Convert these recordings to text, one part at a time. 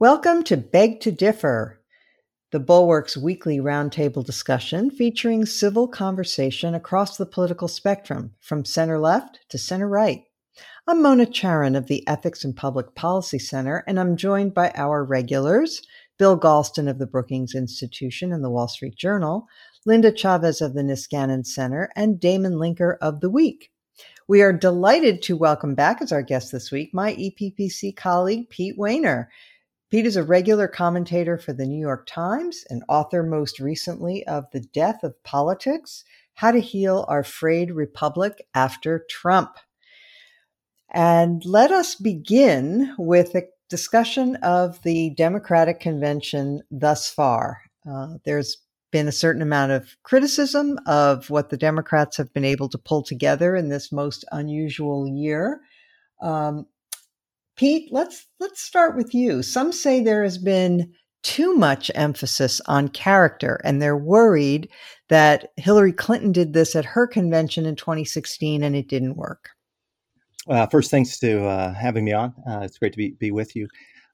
Welcome to Beg to Differ, the Bulwark's weekly roundtable discussion featuring civil conversation across the political spectrum, from center left to center right. I'm Mona Charen of the Ethics and Public Policy Center, and I'm joined by our regulars Bill Galston of the Brookings Institution and the Wall Street Journal, Linda Chavez of the Niskanen Center, and Damon Linker of The Week. We are delighted to welcome back as our guest this week my EPPC colleague, Pete Wehner. Pete is a regular commentator for the New York Times and author most recently of The Death of Politics How to Heal Our Frayed Republic After Trump. And let us begin with a discussion of the Democratic convention thus far. Uh, there's been a certain amount of criticism of what the Democrats have been able to pull together in this most unusual year. Um, Pete, let's let's start with you. Some say there has been too much emphasis on character, and they're worried that Hillary Clinton did this at her convention in 2016 and it didn't work. Uh, first, thanks to uh, having me on. Uh, it's great to be, be with you.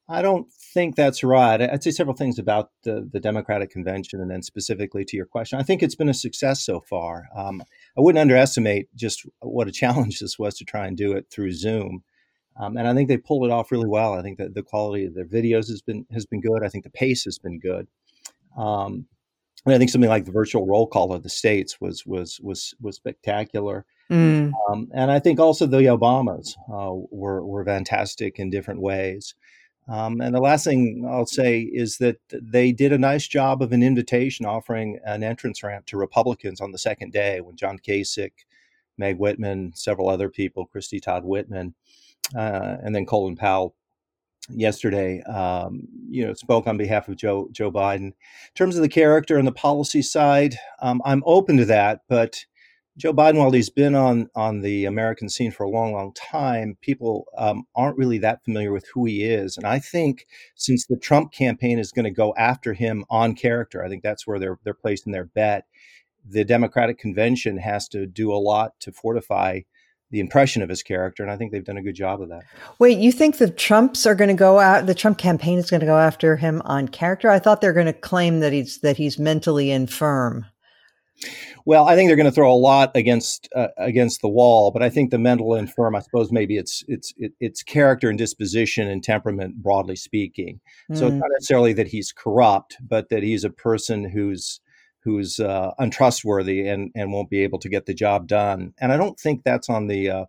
I don't think that's right. I'd say several things about the, the Democratic convention and then specifically to your question. I think it's been a success so far. Um, I wouldn't underestimate just what a challenge this was to try and do it through Zoom. Um, and I think they pulled it off really well. I think that the quality of their videos has been has been good. I think the pace has been good. Um, and I think something like the virtual roll call of the states was was was was spectacular. Mm. Um, and I think also the Obamas uh, were were fantastic in different ways. Um, and the last thing I'll say is that they did a nice job of an invitation offering an entrance ramp to Republicans on the second day when John Kasich, Meg Whitman, several other people, Christie Todd Whitman, uh, and then Colin Powell yesterday, um, you know, spoke on behalf of Joe Joe Biden. In terms of the character and the policy side, um, I'm open to that, but Joe Biden, while he's been on on the American scene for a long, long time, people um, aren't really that familiar with who he is. And I think since the Trump campaign is going to go after him on character, I think that's where they're they're placing their bet. The Democratic convention has to do a lot to fortify the impression of his character, and I think they've done a good job of that. Wait, you think the Trumps are going to go out? The Trump campaign is going to go after him on character? I thought they're going to claim that he's that he's mentally infirm. Well, I think they're going to throw a lot against uh, against the wall, but I think the mental infirm, I suppose, maybe it's it's it's character and disposition and temperament, broadly speaking. Mm. So it's not mm. necessarily that he's corrupt, but that he's a person who's who's uh, untrustworthy and and won't be able to get the job done. And I don't think that's on the uh,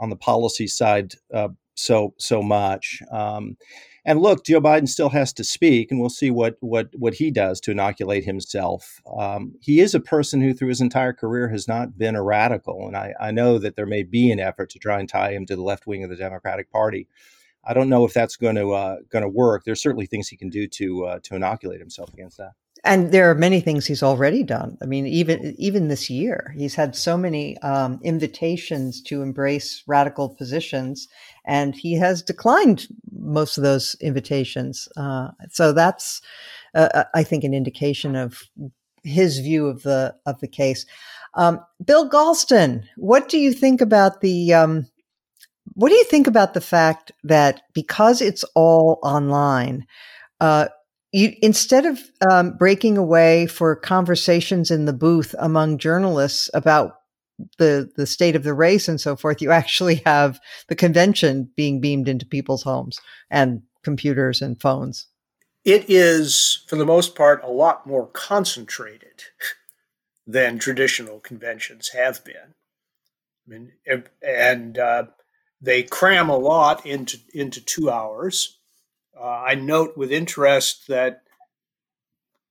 on the policy side uh, so so much. Um, and look, Joe Biden still has to speak, and we'll see what what what he does to inoculate himself. Um, he is a person who, through his entire career, has not been a radical, and I, I know that there may be an effort to try and tie him to the left wing of the Democratic Party. I don't know if that's going to uh, going to work. There's certainly things he can do to uh, to inoculate himself against that and there are many things he's already done. I mean, even even this year, he's had so many um, invitations to embrace radical positions, and he has declined most of those invitations. Uh, so that's, uh, uh I think, an indication of his view of the of the case. Um, Bill Galston, what do you think about the? Um, what do you think about the fact that because it's all online? Uh, you instead of um, breaking away for conversations in the booth among journalists about the the state of the race and so forth, you actually have the convention being beamed into people's homes and computers and phones. It is, for the most part, a lot more concentrated than traditional conventions have been. I mean, and uh, they cram a lot into into two hours uh, I note with interest that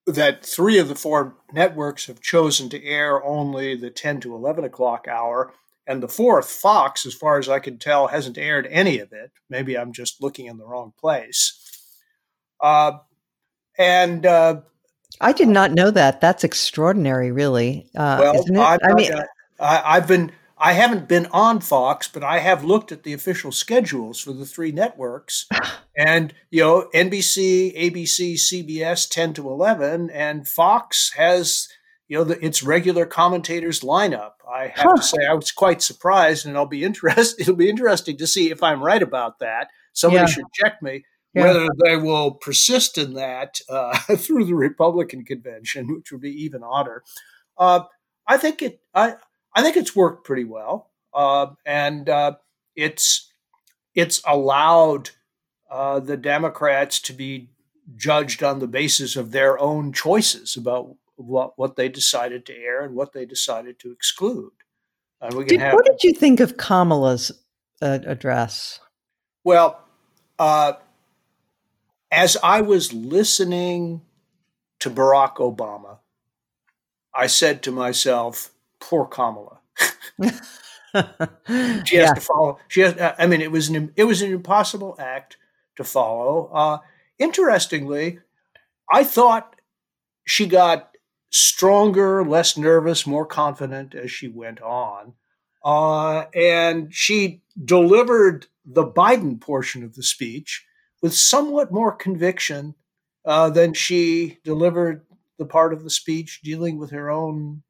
that three of the four networks have chosen to air only the 10 to 11 o'clock hour, and the fourth, Fox, as far as I can tell, hasn't aired any of it. Maybe I'm just looking in the wrong place. Uh, and uh, I did not know that. That's extraordinary, really. Uh, well, I mean, I, have been I haven't been on Fox, but I have looked at the official schedules for the three networks. and, you know, NBC, ABC, CBS 10 to 11, and Fox has, you know, the, its regular commentators lineup. I have huh. to say, I was quite surprised, and I'll be interested. It'll be interesting to see if I'm right about that. Somebody yeah. should check me. Yeah. Whether they will persist in that uh, through the Republican convention, which would be even odder, uh, I think it. I I think it's worked pretty well, uh, and uh, it's it's allowed uh, the Democrats to be judged on the basis of their own choices about what what they decided to air and what they decided to exclude. And we can did, have, what did you think of Kamala's uh, address? Well, uh, as I was listening to Barack Obama, I said to myself, "Poor Kamala." she has yeah. to follow. She has. I mean, it was an it was an impossible act to follow. Uh, interestingly, I thought she got stronger, less nervous, more confident as she went on. Uh, and she delivered the Biden portion of the speech with somewhat more conviction uh, than she delivered the part of the speech dealing with her own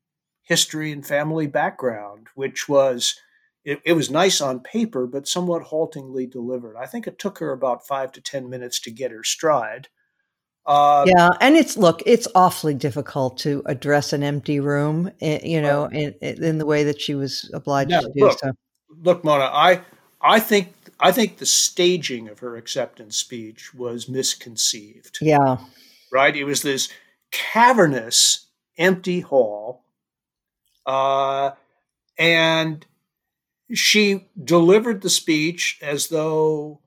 history and family background, which was it, it, was nice on paper, but somewhat haltingly delivered. I think it took her about five to ten minutes to get her stride. Uh, yeah, and it's look, it's awfully difficult to address an empty room, eh, you know, in, in the way that she was obliged to do look, so. Look, Mona, I I think I think the staging of her acceptance speech was misconceived. Yeah, right. It was this cavernous, empty hall, uh, and she delivered the speech as though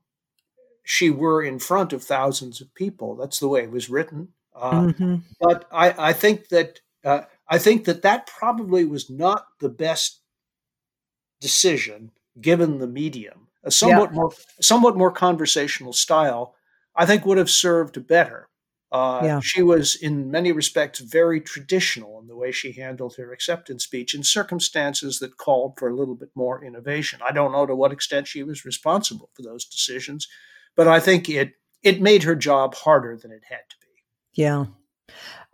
she were in front of thousands of people. That's the way it was written. Uh, mm-hmm. But I, I, think that uh, I think that that probably was not the best decision given the medium. A somewhat yeah. more somewhat more conversational style, I think, would have served better. Uh, yeah. She was, in many respects, very traditional in the way she handled her acceptance speech in circumstances that called for a little bit more innovation. I don't know to what extent she was responsible for those decisions, but I think it it made her job harder than it had to be. Yeah.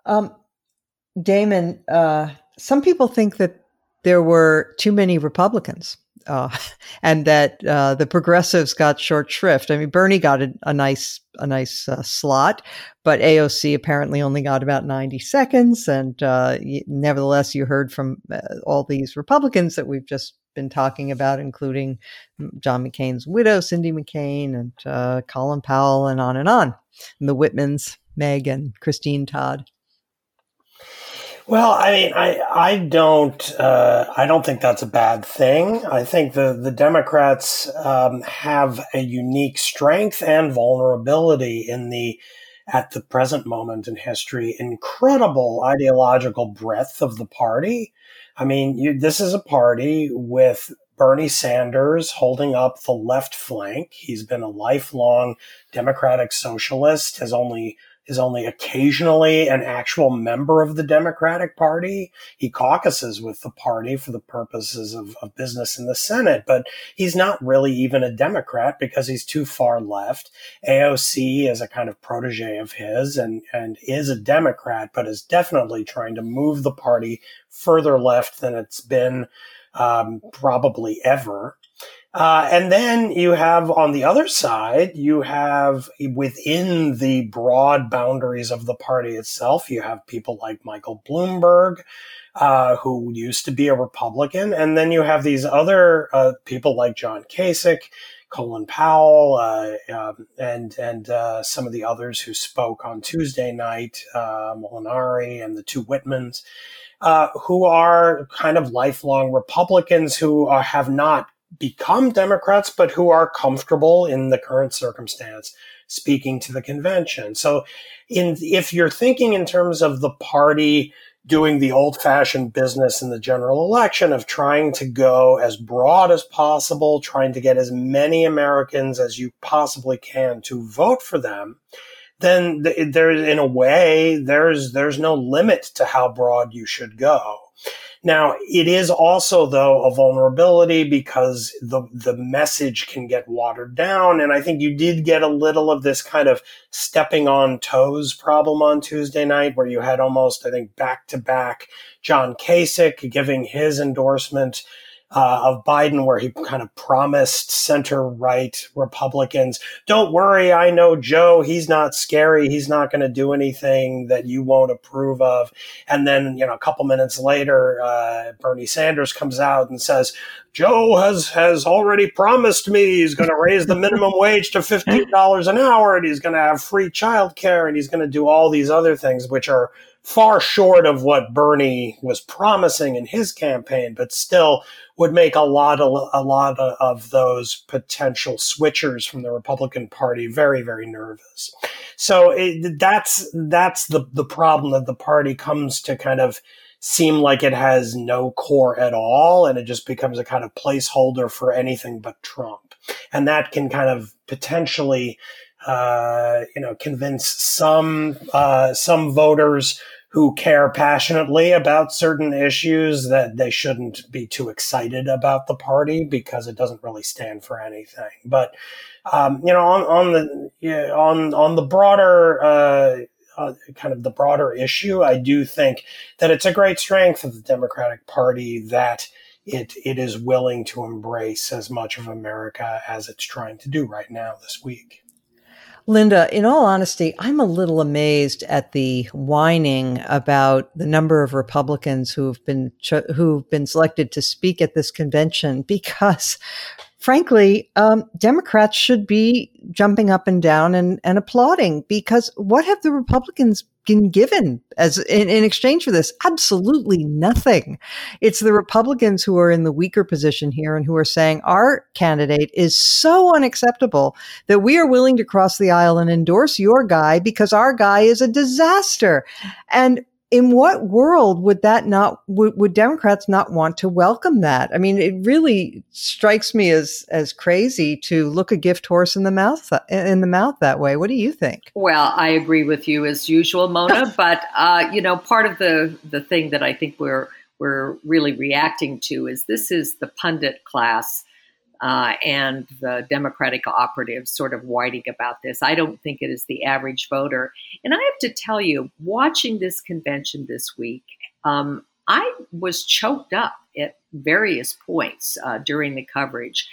Um, Damon, uh, some people think that there were too many Republicans uh, and that uh, the progressives got short shrift. I mean, Bernie got a, a nice a nice uh, slot, but AOC apparently only got about ninety seconds. And uh, nevertheless, you heard from uh, all these Republicans that we've just been talking about, including John McCain's widow, Cindy McCain, and uh, Colin Powell, and on and on, and the Whitmans, Meg and Christine Todd. Well, I mean, I I don't uh, I don't think that's a bad thing. I think the the Democrats um, have a unique strength and vulnerability in the at the present moment in history incredible ideological breadth of the party. I mean, you, this is a party with Bernie Sanders holding up the left flank. He's been a lifelong Democratic socialist, has only is only occasionally an actual member of the Democratic Party. He caucuses with the party for the purposes of, of, business in the Senate, but he's not really even a Democrat because he's too far left. AOC is a kind of protege of his and, and is a Democrat, but is definitely trying to move the party further left than it's been um, probably ever. Uh, and then you have on the other side, you have within the broad boundaries of the party itself, you have people like Michael Bloomberg, uh, who used to be a Republican. And then you have these other uh, people like John Kasich, Colin Powell, uh, um, and and uh, some of the others who spoke on Tuesday night, uh, Molinari and the two Whitmans, uh, who are kind of lifelong Republicans who are, have not become Democrats, but who are comfortable in the current circumstance speaking to the convention. So in, if you're thinking in terms of the party doing the old fashioned business in the general election of trying to go as broad as possible, trying to get as many Americans as you possibly can to vote for them, then there's in a way there's there's no limit to how broad you should go. Now, it is also though a vulnerability because the the message can get watered down, and I think you did get a little of this kind of stepping on toes problem on Tuesday night, where you had almost I think back to back John Kasich giving his endorsement uh, of Biden, where he kind of promised center right Republicans, don't worry, I know Joe, he's not scary, he's not going to do anything that you won't approve of. And then, you know, a couple minutes later, uh, Bernie Sanders comes out and says, Joe has has already promised me he's going to raise the minimum wage to fifteen dollars an hour, and he's going to have free childcare, and he's going to do all these other things, which are far short of what Bernie was promising in his campaign, but still would make a lot of a lot of those potential switchers from the Republican Party very very nervous. So it, that's that's the the problem that the party comes to kind of seem like it has no core at all and it just becomes a kind of placeholder for anything but Trump. And that can kind of potentially, uh, you know, convince some, uh, some voters who care passionately about certain issues that they shouldn't be too excited about the party because it doesn't really stand for anything. But um, you know, on on the on on the broader uh, uh, kind of the broader issue, I do think that it's a great strength of the Democratic Party that it it is willing to embrace as much of America as it's trying to do right now this week. Linda, in all honesty, I'm a little amazed at the whining about the number of Republicans who've been cho- who've been selected to speak at this convention because frankly, um, Democrats should be jumping up and down and, and applauding because what have the Republicans been given as in, in, exchange for this? Absolutely nothing. It's the Republicans who are in the weaker position here and who are saying our candidate is so unacceptable that we are willing to cross the aisle and endorse your guy because our guy is a disaster. And in what world would that not would, would, democrats not want to welcome that? I mean it really strikes me as as crazy to look a gift horse in the mouth in the mouth that way. What do you think? Well i agree with you as usual mona but uh, you know part of the the thing that i think we're we're really reacting to is this is the pundit class uh, and the Democratic operatives sort of whining about this. I don't think it is the average voter. And I have to tell you, watching this convention this week, um, I was choked up at various points uh, during the coverage.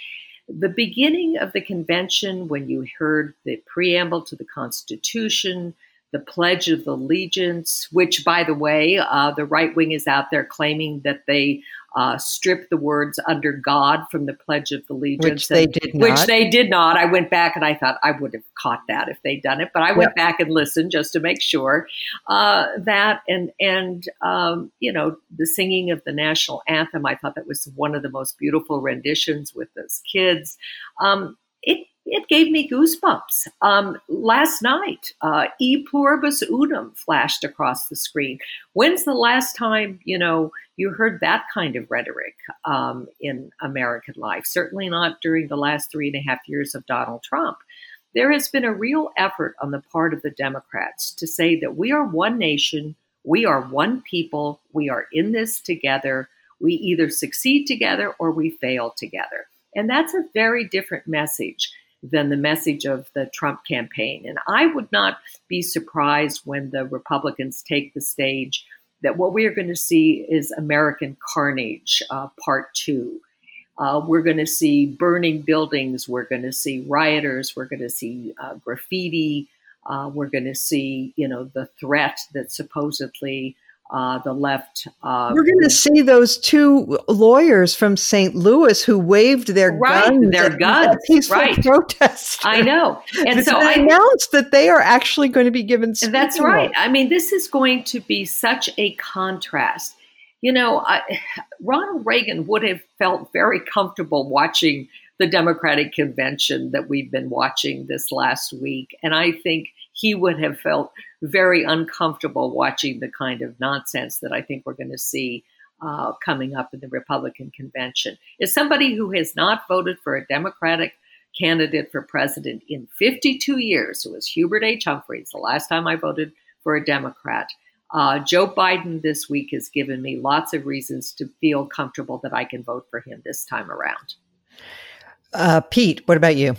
The beginning of the convention, when you heard the preamble to the Constitution, the Pledge of Allegiance, which, by the way, uh, the right wing is out there claiming that they uh, strip the words under God from the Pledge of Allegiance. Which they did not. Which they did not. I went back and I thought I would have caught that if they'd done it, but I went yep. back and listened just to make sure uh, that and and um, you know the singing of the national anthem. I thought that was one of the most beautiful renditions with those kids. Um, it it gave me goosebumps. Um, last night, uh, E pluribus unum flashed across the screen. When's the last time, you know, you heard that kind of rhetoric um, in American life? Certainly not during the last three and a half years of Donald Trump. There has been a real effort on the part of the Democrats to say that we are one nation, we are one people, we are in this together. We either succeed together or we fail together. And that's a very different message than the message of the Trump campaign. And I would not be surprised when the Republicans take the stage that what we are going to see is American carnage, uh, part two. Uh, we're going to see burning buildings. We're going to see rioters. We're going to see uh, graffiti. Uh, we're going to see, you know, the threat that supposedly uh, the left. Uh, We're going to see those two lawyers from St. Louis who waved their right, guns, their guns, peaceful right. protest. I know, and so I announced that they are actually going to be given. That's right. I mean, this is going to be such a contrast. You know, I, Ronald Reagan would have felt very comfortable watching the Democratic convention that we've been watching this last week, and I think he would have felt very uncomfortable watching the kind of nonsense that I think we're going to see uh, coming up in the Republican convention. As somebody who has not voted for a Democratic candidate for president in 52 years, it was Hubert H. Humphreys, the last time I voted for a Democrat. Uh, Joe Biden this week has given me lots of reasons to feel comfortable that I can vote for him this time around. Uh, Pete, what about you?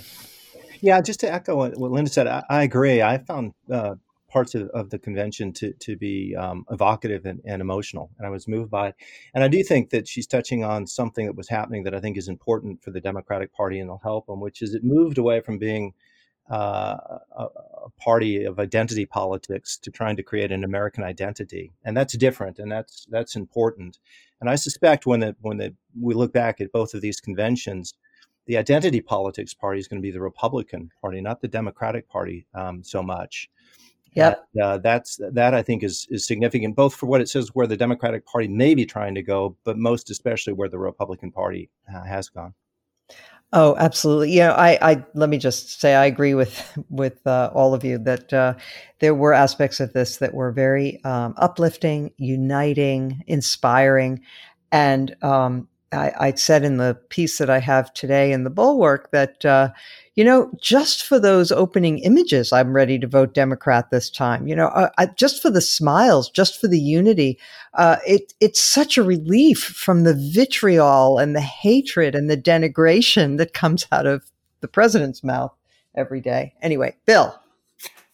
Yeah, just to echo what, Linda said, I, I agree. I found uh, parts of, of the convention to to be um, evocative and, and, emotional, and I was moved by. And I do think that she's touching on something that was happening that I think is important for the Democratic Party and will help them, which is it moved away from being uh, a, a, party of identity politics to trying to create an American identity, and that's different, and that's that's important. And I suspect when the, when the, we look back at both of these conventions, the identity politics party is going to be the Republican Party, not the Democratic Party um, so much. Yep. Uh, that's that I think is is significant both for what it says where the Democratic Party may be trying to go, but most especially where the Republican Party uh, has gone. Oh, absolutely. Yeah, I, I let me just say I agree with with uh, all of you that uh, there were aspects of this that were very um, uplifting, uniting, inspiring, and um, I, I, said in the piece that I have today in the Bulwark that uh, you know, just for those opening images, I'm ready to vote Democrat this time. You know, uh, I, just for the smiles, just for the unity, uh, it, it's such a relief from the vitriol and the hatred and the denigration that comes out of the president's mouth every day. Anyway, Bill.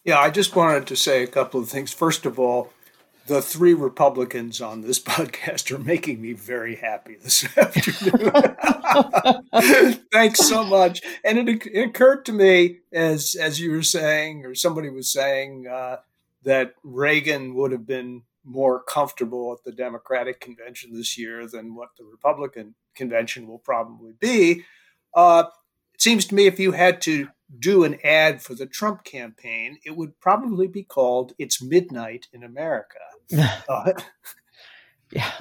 Yeah, I just wanted to say a couple of things. First of all, the three Republicans on this podcast are making me very happy this afternoon. Thanks so much. And it, it, occurred to me as as you were saying, or somebody was saying, uh, that Reagan would have been more comfortable at the Democratic convention this year than what the Republican convention will probably be. Uh, it seems to me if you had to do an ad for the Trump campaign, it would probably be called "It's Midnight in America." Uh, yeah.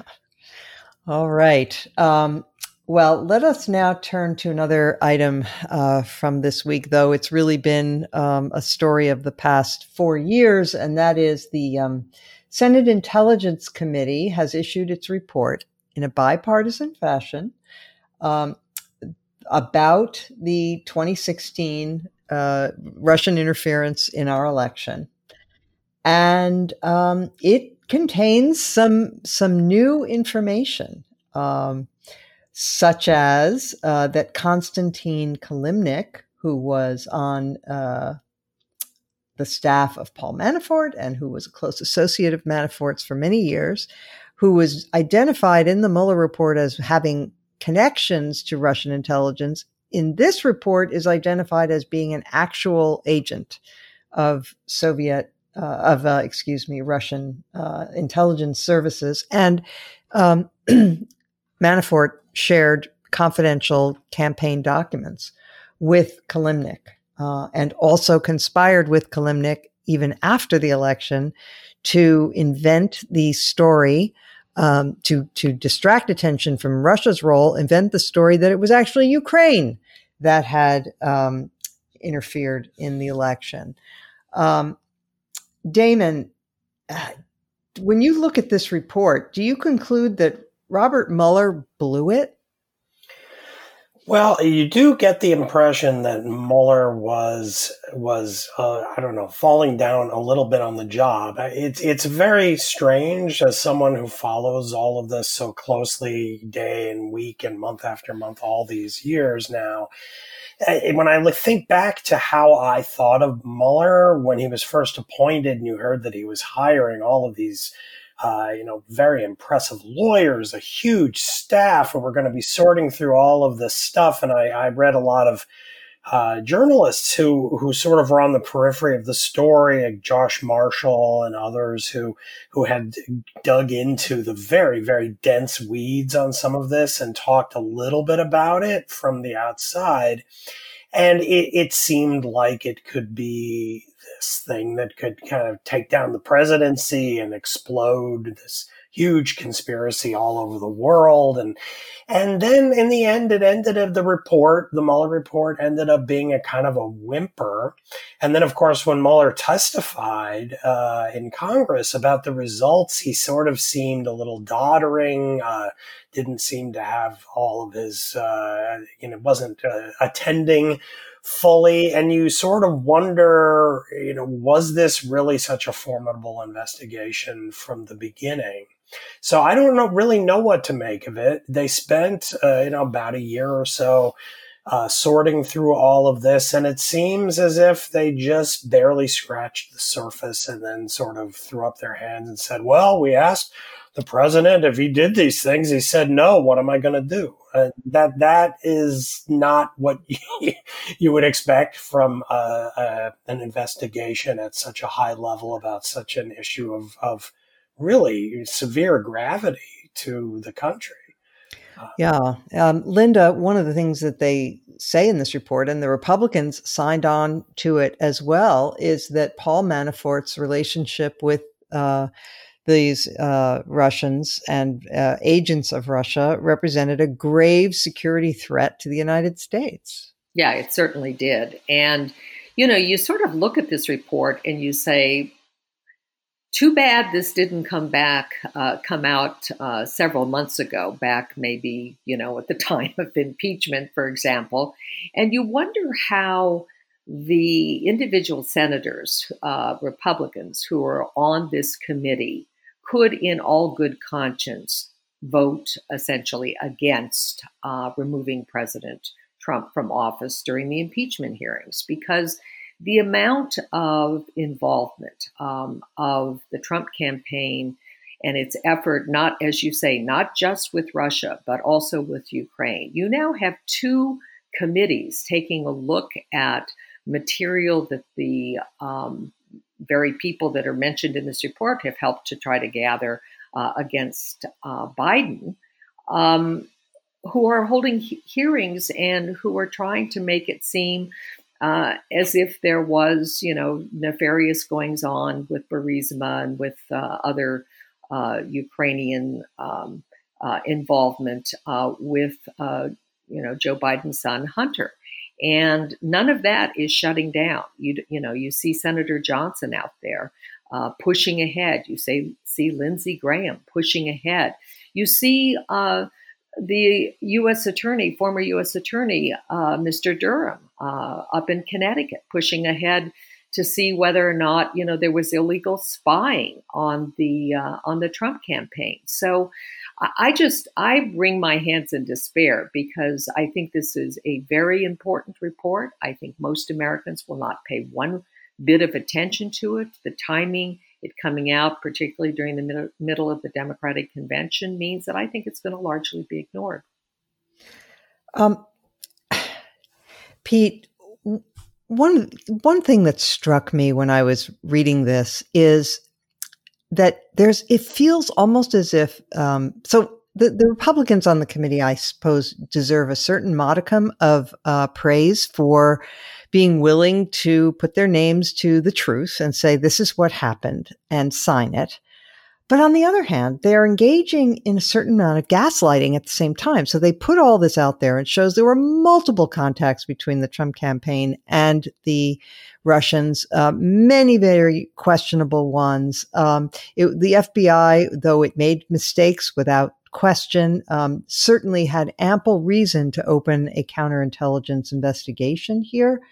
All right. Um, well, let us now turn to another item uh, from this week, though it's really been um, a story of the past four years, and that is the um, Senate Intelligence Committee has issued its report in a bipartisan fashion um, about the 2016 uh, Russian interference in our election. And um, it contains some some new information, um, such as uh, that Konstantin Kilimnik, who was on uh, the staff of Paul Manafort and who was a close associate of Manafort's for many years, who was identified in the Mueller report as having connections to Russian intelligence, in this report is identified as being an actual agent of Soviet, of, uh, excuse me, Russian uh, intelligence services. And um, Manafort shared confidential campaign documents with Kilimnik uh, and also conspired with Kilimnik even after the election to invent the story um, to to distract attention from Russia's role, invent the story that it was actually Ukraine that had um, interfered in the election. Um, Damon, when you look at this report, do you conclude that Robert Mueller blew it? Well, you do get the impression that Mueller was was uh, I don't know falling down a little bit on the job. It's it's very strange as someone who follows all of this so closely, day and week and month after month, all these years now. When I think back to how I thought of Mueller when he was first appointed, and you heard that he was hiring all of these uh, you know, very impressive lawyers, a huge staff, and we're going to be sorting through all of this stuff. And I, I read a lot of uh, journalists who who sort of were on the periphery of the story, like Josh Marshall and others who who had dug into the very very dense weeds on some of this and talked a little bit about it from the outside. And it, it seemed like it could be this thing that could kind of take down the presidency and explode this huge conspiracy all over the world. And, and then in the end, it ended up the report, the Mueller report ended up being a kind of a whimper. And then, of course, when Mueller testified uh, in Congress about the results, he sort of seemed a little doddering, uh, didn't seem to have all of his, uh, you know, wasn't uh, attending fully and you sort of wonder you know was this really such a formidable investigation from the beginning so i don't know really know what to make of it they spent uh, you know about a year or so uh, sorting through all of this, and it seems as if they just barely scratched the surface and then sort of threw up their hands and said, "Well, we asked the president if he did these things. He said no. What am I going to do?" Uh, that that is not what you would expect from uh, uh, an investigation at such a high level about such an issue of of really severe gravity to the country. Yeah. Um, Linda, one of the things that they say in this report, and the Republicans signed on to it as well, is that Paul Manafort's relationship with uh, these uh, Russians and uh, agents of Russia represented a grave security threat to the United States. Yeah, it certainly did. And, you know, you sort of look at this report and you say, too bad this didn't come back, uh, come out uh, several months ago, back maybe, you know, at the time of impeachment, for example. And you wonder how the individual senators, uh, Republicans who are on this committee, could, in all good conscience, vote essentially against uh, removing President Trump from office during the impeachment hearings because the amount of involvement um, of the Trump campaign and its effort, not as you say, not just with Russia, but also with Ukraine. You now have two committees taking a look at material that the um, very people that are mentioned in this report have helped to try to gather uh, against uh, Biden, um, who are holding he- hearings and who are trying to make it seem uh, as if there was, you know, nefarious goings on with Burisma and with uh, other uh, Ukrainian um, uh, involvement uh, with, uh, you know, Joe Biden's son Hunter. And none of that is shutting down. You, you know, you see Senator Johnson out there pushing ahead. You say, see Lindsey Graham pushing ahead. You see the U.S. attorney, former U.S. attorney, Mr. Durham, uh, up in Connecticut, pushing ahead to see whether or not you know there was illegal spying on the uh, on the Trump campaign. So I just I wring my hands in despair because I think this is a very important report. I think most Americans will not pay one bit of attention to it. The timing it coming out, particularly during the middle, of the Democratic convention, means that I think it's going to largely be ignored. Um, Pete, one one thing that struck me when I was reading this is that there's it feels almost as if um, so the, the Republicans on the committee, I suppose, deserve a certain modicum of uh, praise for being willing to put their names to the truth and say, this is what happened and sign it. But on the other hand, they're engaging in a certain amount of gaslighting at the same time. So they put all this out there and shows there were multiple contacts between the Trump campaign and the Russians, uh, many very questionable ones. Um, it, the FBI, though it made mistakes without question um, certainly had ample reason to open a counterintelligence investigation here.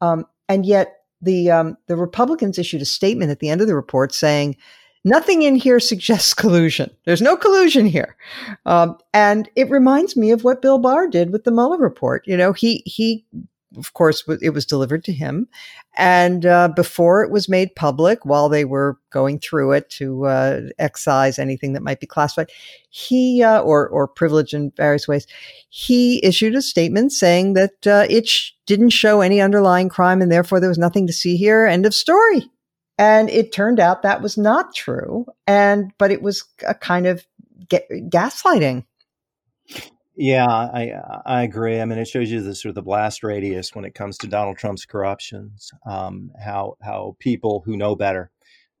Um, and yet the um, the Republicans issued a statement at the end of the report saying nothing in here suggests collusion. There's no collusion here, um, and it reminds me of what Bill Barr did with the Mueller report. You know, he he of course, it was delivered to him. And uh, before it was made public, while they were going through it to uh, excise anything that might be classified, he uh, or or privileged in various ways, he issued a statement saying that uh, it sh- didn't show any underlying crime, and therefore there was nothing to see here. End of story. And it turned out that was not true, and but it was a kind of gaslighting. Yeah, I I agree. I mean, it shows you the sort of the blast radius when it comes to Donald Trump's corruptions. Um, how how people who know better,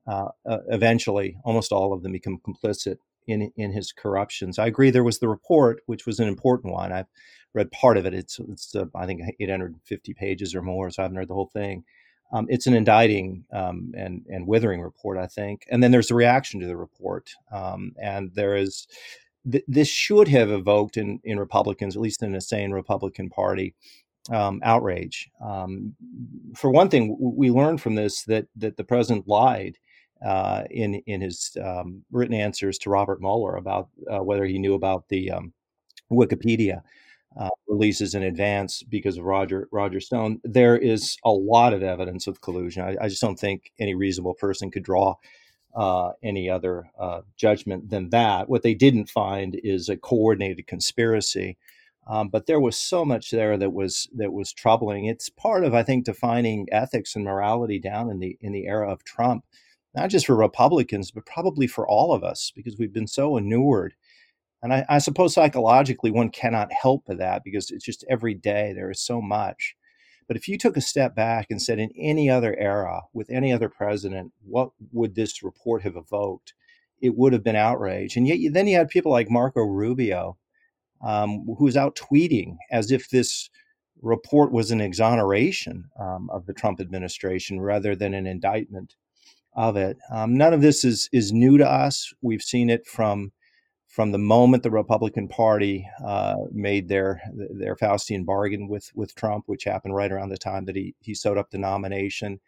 uh, uh, eventually, almost all of them become complicit in in his corruptions. I agree. There was the report, which was an important one. I've read part of it. It's it's uh, I think 850 pages or more, so I haven't read the whole thing. Um, it's an indicting um, and and withering report, I think. And then there's the reaction to the report, um, and there is th- this should have evoked in, in Republicans, at least in a sane Republican Party, um, outrage. Um, for one thing, we learned from this that that the president lied uh, in in his um, written answers to Robert Mueller about uh, whether he knew about the WikiLeaks. Uh, releases in advance because of Roger Roger Stone. There is a lot of evidence of collusion. I, I just don't think any reasonable person could draw uh, any other uh, judgment than that. What they didn't find is a coordinated conspiracy. Um, but there was so much there that was that was troubling. It's part of, I think, defining ethics and morality down in the in the era of Trump, not just for Republicans, but probably for all of us, because we've been so inured and I, I, suppose psychologically one cannot help but that because it's just every day there is so much. But if you took a step back and said, in any other era, with any other president, what would this report have evoked? It would have been outrage. And yet, you, then you had people like Marco Rubio, um, who was out tweeting as if this report was an exoneration um, of the Trump administration rather than an indictment of it. Um, none of this is is new to us. We've seen it from from the moment the Republican Party uh, made their their Faustian bargain with with Trump, which happened right around the time that he he sewed up the nomination,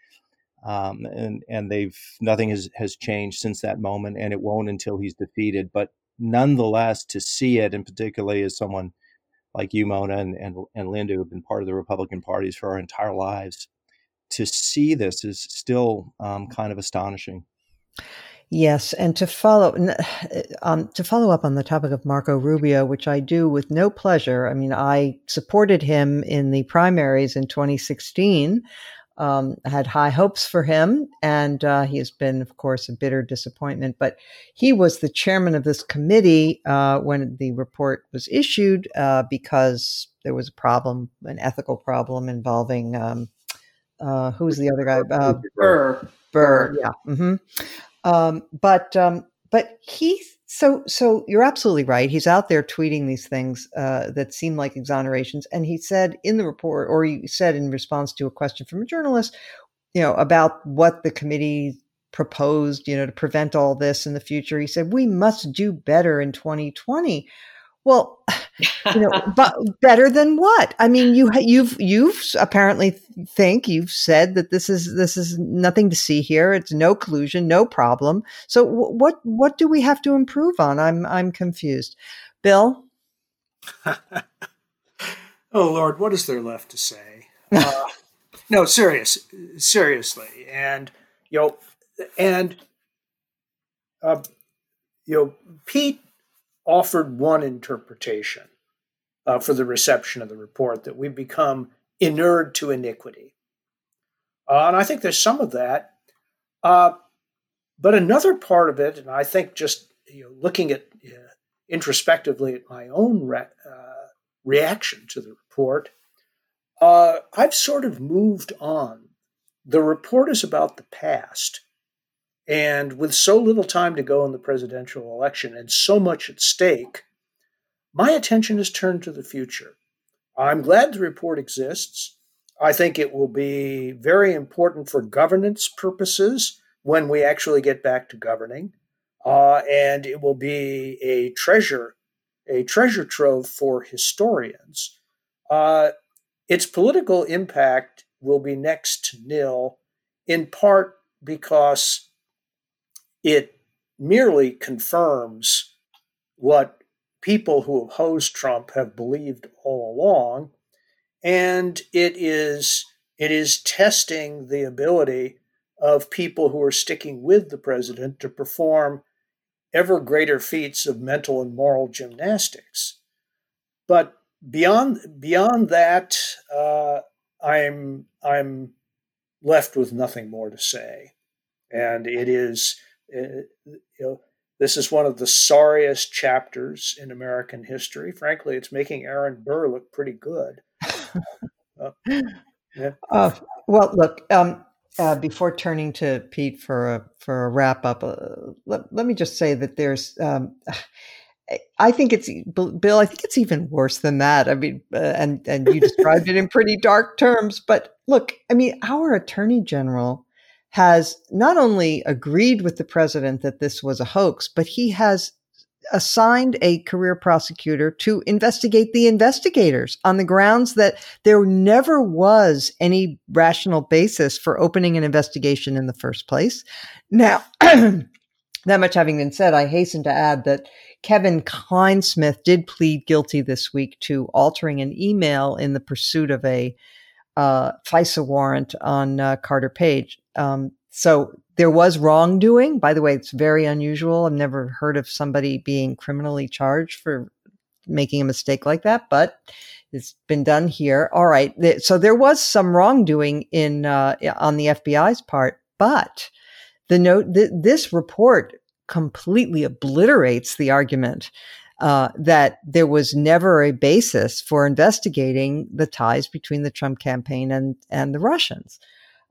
um, and and they've nothing has has changed since that moment, and it won't until he's defeated. But nonetheless, to see it, and particularly as someone like you, Mona, and and, and Linda, who have been part of the Republican parties for our entire lives, to see this is still um, kind of astonishing. Yes, and to follow um, to follow up on the topic of Marco Rubio, which I do with no pleasure. I mean, I supported him in the primaries in 2016. Um, had high hopes for him, and uh, he has been, of course, a bitter disappointment. But he was the chairman of this committee uh, when the report was issued uh, because there was a problem, an ethical problem involving um, uh, who's the other guy? Uh, Burr. Burr. Yeah. Mm-hmm. Um, but um, but he so so you're absolutely right. He's out there tweeting these things uh, that seem like exonerations, and he said in the report, or he said in response to a question from a journalist, you know, about what the committee proposed, you know, to prevent all this in the future. He said we must do better in 2020. Well, you know, but better than what? I mean, you you've you've apparently think you've said that this is this is nothing to see here. It's no collusion, no problem. So what what do we have to improve on? I'm I'm confused. Bill. oh Lord, what is there left to say? Uh, no, serious, seriously, and you know, and uh, you know, Pete offered one interpretation uh, for the reception of the report that we've become inured to iniquity. Uh, and I think there's some of that. Uh, but another part of it, and I think just you know, looking at uh, introspectively at my own re- uh, reaction to the report, uh, I've sort of moved on. The report is about the past. And with so little time to go in the presidential election and so much at stake, my attention is turned to the future. I'm glad the report exists. I think it will be very important for governance purposes when we actually get back to governing. Uh, and it will be a treasure, a treasure trove for historians. Uh, its political impact will be next to nil, in part because it merely confirms what people who oppose Trump have believed all along, and it is it is testing the ability of people who are sticking with the president to perform ever greater feats of mental and moral gymnastics. But beyond beyond that, uh, I'm I'm left with nothing more to say, and it is you know, this is one of the sorriest chapters in American history. Frankly, it's making Aaron Burr look pretty good. uh, yeah. uh, well, look. Um, uh, before turning to Pete for a for a wrap up, uh, let, let me just say that there's. Um, I think it's Bill. I think it's even worse than that. I mean, uh, and and you described it in pretty dark terms. But look, I mean, our attorney general has not only agreed with the president that this was a hoax, but he has assigned a career prosecutor to investigate the investigators on the grounds that there never was any rational basis for opening an investigation in the first place. Now, that much having been said, I hasten to add that Kevin Clinesmith did plead guilty this week to altering an email in the pursuit of a uh, FISA warrant on uh, Carter Page. Um, so there was wrongdoing. By the way, it's very unusual. I've never heard of somebody being criminally charged for making a mistake like that, but it's been done here. All right. So there was some wrongdoing in uh, on the FBI's part, but the note th- this report completely obliterates the argument uh, that there was never a basis for investigating the ties between the Trump campaign and and the Russians.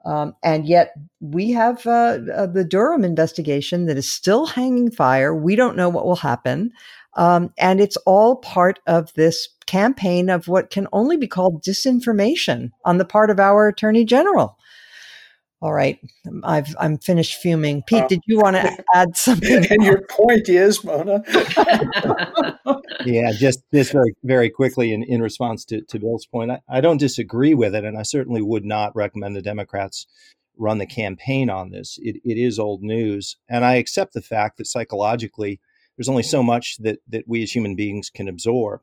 Um, and yet we have uh, uh, the Durham investigation that is still hanging fire. We don't know what will happen. Um, and it's all part of this campaign of what can only be called disinformation on the part of our attorney general. All right, I've I'm finished fuming. Pete, did you want to add something? And your point is, Mona. yeah, just just very very quickly in, in response to, to Bill's point, I, I don't disagree with it, and I certainly would not recommend the Democrats run the campaign on this. It, it is old news, and I accept the fact that psychologically there's only so much that that we as human beings can absorb.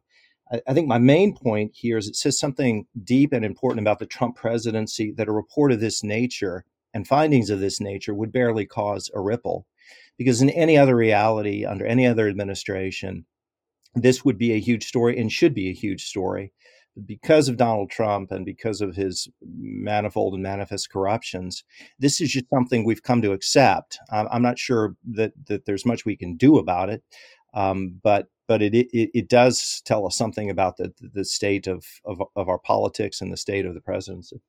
I, think my main point here is it says something deep and important about the Trump presidency that a report of this nature and findings of this nature would barely cause a ripple. Because in any other reality, under any other administration, this would be a huge story and should be a huge story. Because of Donald Trump and because of his manifold and manifest corruptions, this is just something we've come to accept. I'm not sure that, that there's much we can do about it, um, but but it, it, it does tell us something about the the state of, of, of our politics and the state of the presidency.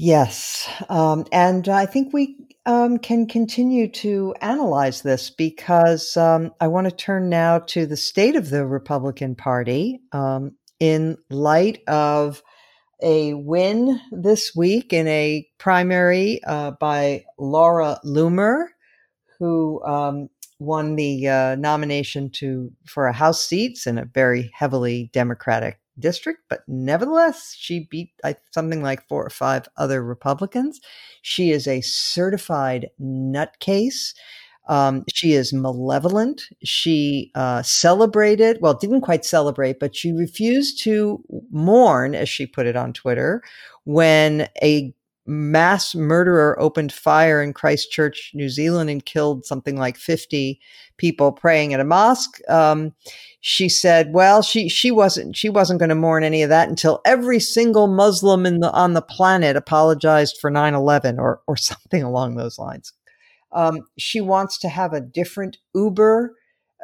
Yes. Um, and I think we um, can continue to analyze this because um, I want to turn now to the state of the Republican Party um, in light of a win this week in a primary uh, by Laura Loomer, who um, won the uh, nomination to for a House seats in a very heavily Democratic district, but nevertheless, she beat something like four or five other Republicans. She is a certified nutcase. Um, she is malevolent. She uh, celebrated, well, didn't quite celebrate, but she refused to mourn, as she put it on Twitter, when a mass murderer opened fire in Christchurch, New Zealand, and killed something like 50 people praying at a mosque. Um, she said, "Well, she she wasn't she wasn't going to mourn any of that until every single Muslim in the on the planet apologized for 9/11 or or something along those lines." Um, she wants to have a different Uber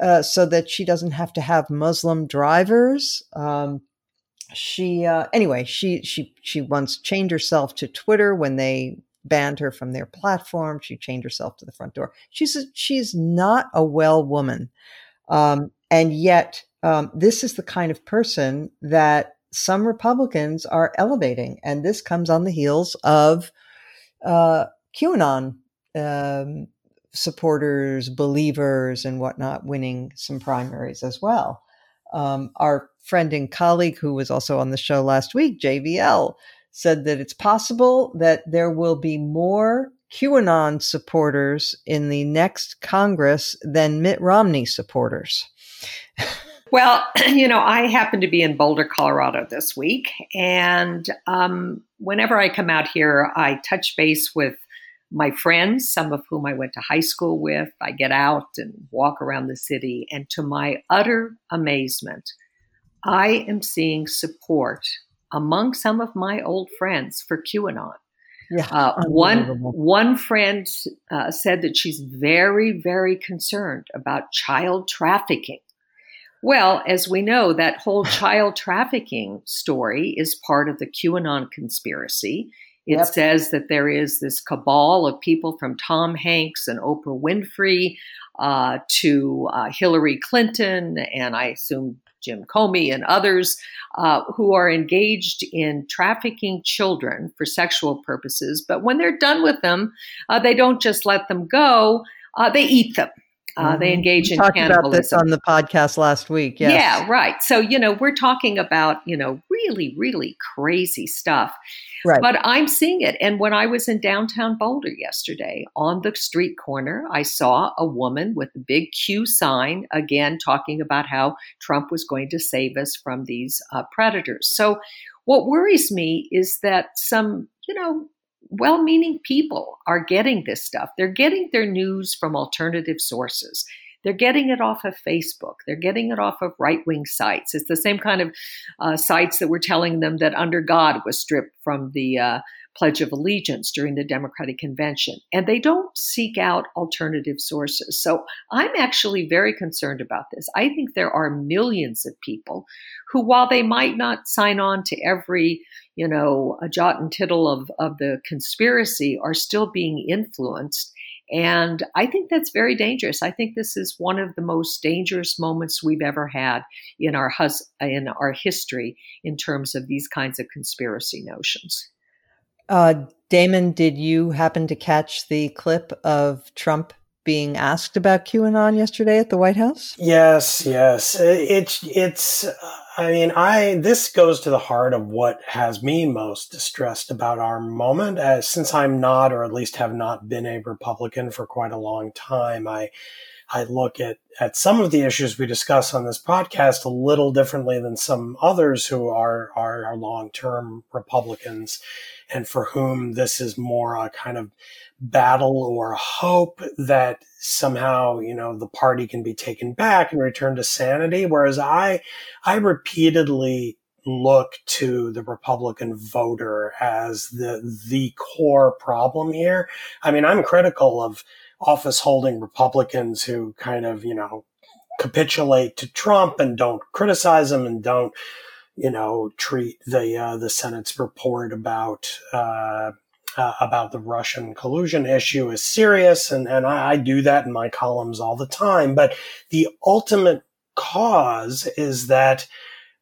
uh, so that she doesn't have to have Muslim drivers. Um, she uh, anyway she she she once chained herself to Twitter when they banned her from their platform. She chained herself to the front door. She's a, she's not a well woman, um, and yet um, this is the kind of person that some Republicans are elevating, and this comes on the heels of uh, QAnon um, supporters, believers, and whatnot winning some primaries as well. Um, our friend and colleague who was also on the show last week, JVL, said that it's possible that there will be more QAnon supporters in the next Congress than Mitt Romney supporters. well, you know, I happen to be in Boulder, Colorado this week. And um, whenever I come out here, I touch base with my friends, some of whom I went to high school with. I get out and walk around the city. And to my utter amazement, I am seeing support among some of my old friends for QAnon. Yeah, uh, one one friend uh, said that she's very very concerned about child trafficking. Well, as we know, that whole child trafficking story is part of the QAnon conspiracy. It yep. says that there is this cabal of people from Tom Hanks and Oprah Winfrey uh, to uh, Hillary Clinton, and I assume Jim Comey and others uh, who are engaged in trafficking children for sexual purposes. But when they're done with them, uh, they don't just let them go, uh, they eat them. Uh, mm-hmm. They engage we in talked cannibalism. about this on the podcast last week. Yes. Yeah, right. So you know we're talking about you know really really crazy stuff. Right. But I'm seeing it. And when I was in downtown Boulder yesterday, on the street corner, I saw a woman with a big Q sign, again, talking about how Trump was going to save us from these uh, predators. So, what worries me is that some, you know, well meaning people are getting this stuff. They're getting their news from alternative sources. They're getting it off of Facebook. They're getting it off of right wing sites. It's the same kind of uh, sites that were telling them that Under God was stripped from the uh, Pledge of Allegiance during the Democratic Convention. And they don't seek out alternative sources. So I'm actually very concerned about this. I think there are millions of people who, while they might not sign on to every, you know, a jot and tittle of, of the conspiracy, are still being influenced and I think that's very dangerous. I think this is one of the most dangerous moments we've ever had in our hus- in our history in terms of these kinds of conspiracy notions. Uh, Damon, did you happen to catch the clip of Trump being asked about QAnon yesterday at the White House? Yes, yes. Uh, it's it's. Uh, I mean, I this goes to the heart of what has me most distressed about our moment. As since I'm not, or at least have not been a Republican for quite a long time, I I look at at some of the issues we discuss on this podcast a little differently than some others who are are, are long term Republicans, and for whom this is more a kind of battle or hope that somehow you know the party can be taken back and returned to sanity. Whereas i i repeatedly look to the republican voter as the the core problem here. I mean i'm critical of office holding republicans who kind of you know capitulate to trump and don't criticize him and don't you know treat the uh, the senate's report about uh, uh, about the Russian collusion issue is serious, and, and I, I do that in my columns all the time. But the ultimate cause is that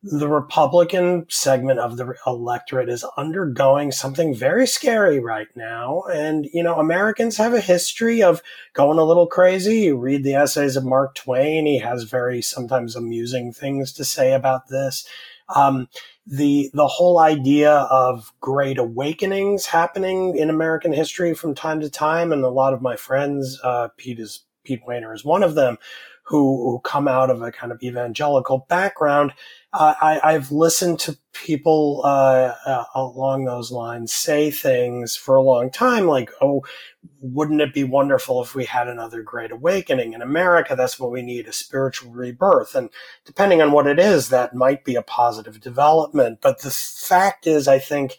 the Republican segment of the electorate is undergoing something very scary right now. And, you know, Americans have a history of going a little crazy. You read the essays of Mark Twain. He has very sometimes amusing things to say about this. Um, the the whole idea of great awakenings happening in American history from time to time, and a lot of my friends, uh, Pete is Pete Wehner is one of them, who, who come out of a kind of evangelical background uh, I, have listened to people uh, uh, along those lines say things for a long time, like, "Oh, wouldn't it be wonderful if we had another Great Awakening in America? That's what we need—a spiritual rebirth." And depending on what it is, that might be a positive development. But the fact is, I think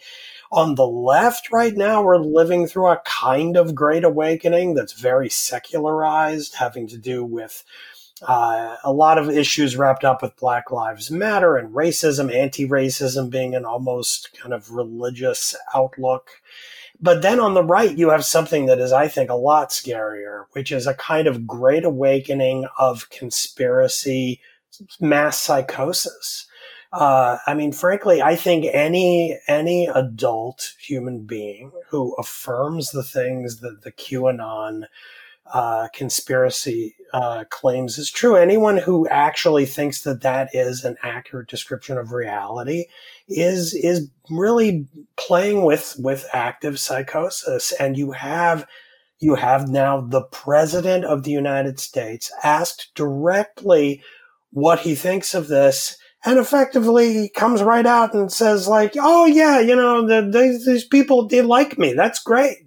on the left right now, we're living through a kind of Great Awakening that's very secularized, having to do with uh, a lot of issues wrapped up with Black Lives Matter and racism, anti racism being an almost kind of religious outlook. But then on the right, you have something that is, I think, a lot scarier, which is a kind of great awakening of conspiracy, mass psychosis. Uh, I mean, frankly, I think any any adult human being who affirms the things that the QAnon uh, conspiracy uh, claims is true. Anyone who actually thinks that that is an accurate description of reality is is really playing with with active psychosis. And you have you have now the president of the United States asked directly what he thinks of this. And effectively, comes right out and says, like, "Oh yeah, you know, the, the, these people they like me. That's great.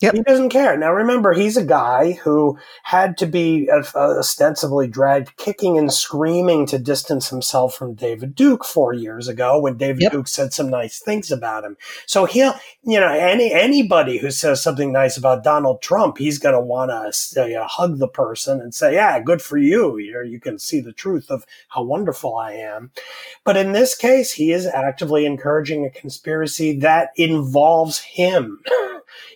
Yep. He doesn't care. Now, remember, he's a guy who had to be uh, ostensibly dragged kicking and screaming to distance himself from David Duke four years ago when David yep. Duke said some nice things about him. So he'll, you know, any anybody who says something nice about Donald Trump, he's going to want to uh, you know, hug the person and say, "Yeah, good for you. You you can see the truth of how wonderful I am." But in this case, he is actively encouraging a conspiracy that involves him.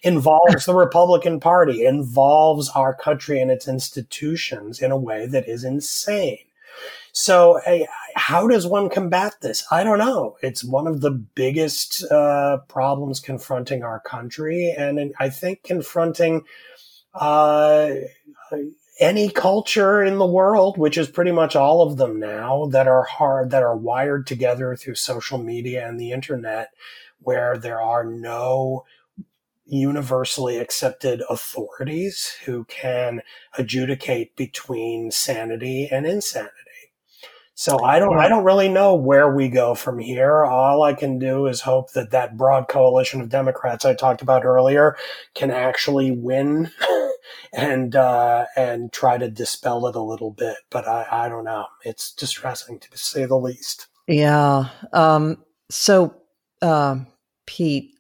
Involves the Republican Party, involves our country and its institutions in a way that is insane. So, how does one combat this? I don't know. It's one of the biggest uh, problems confronting our country, and I think confronting uh, any culture in the world, which is pretty much all of them now, that are hard, that are wired together through social media and the internet, where there are no universally accepted authorities who can adjudicate between sanity and insanity. So I don't, I don't really know where we go from here. All I can do is hope that that broad coalition of Democrats I talked about earlier can actually win and, uh, and try to dispel it a little bit. But I, I don't know. It's distressing to say the least. Yeah. Um, so, uh, Pete,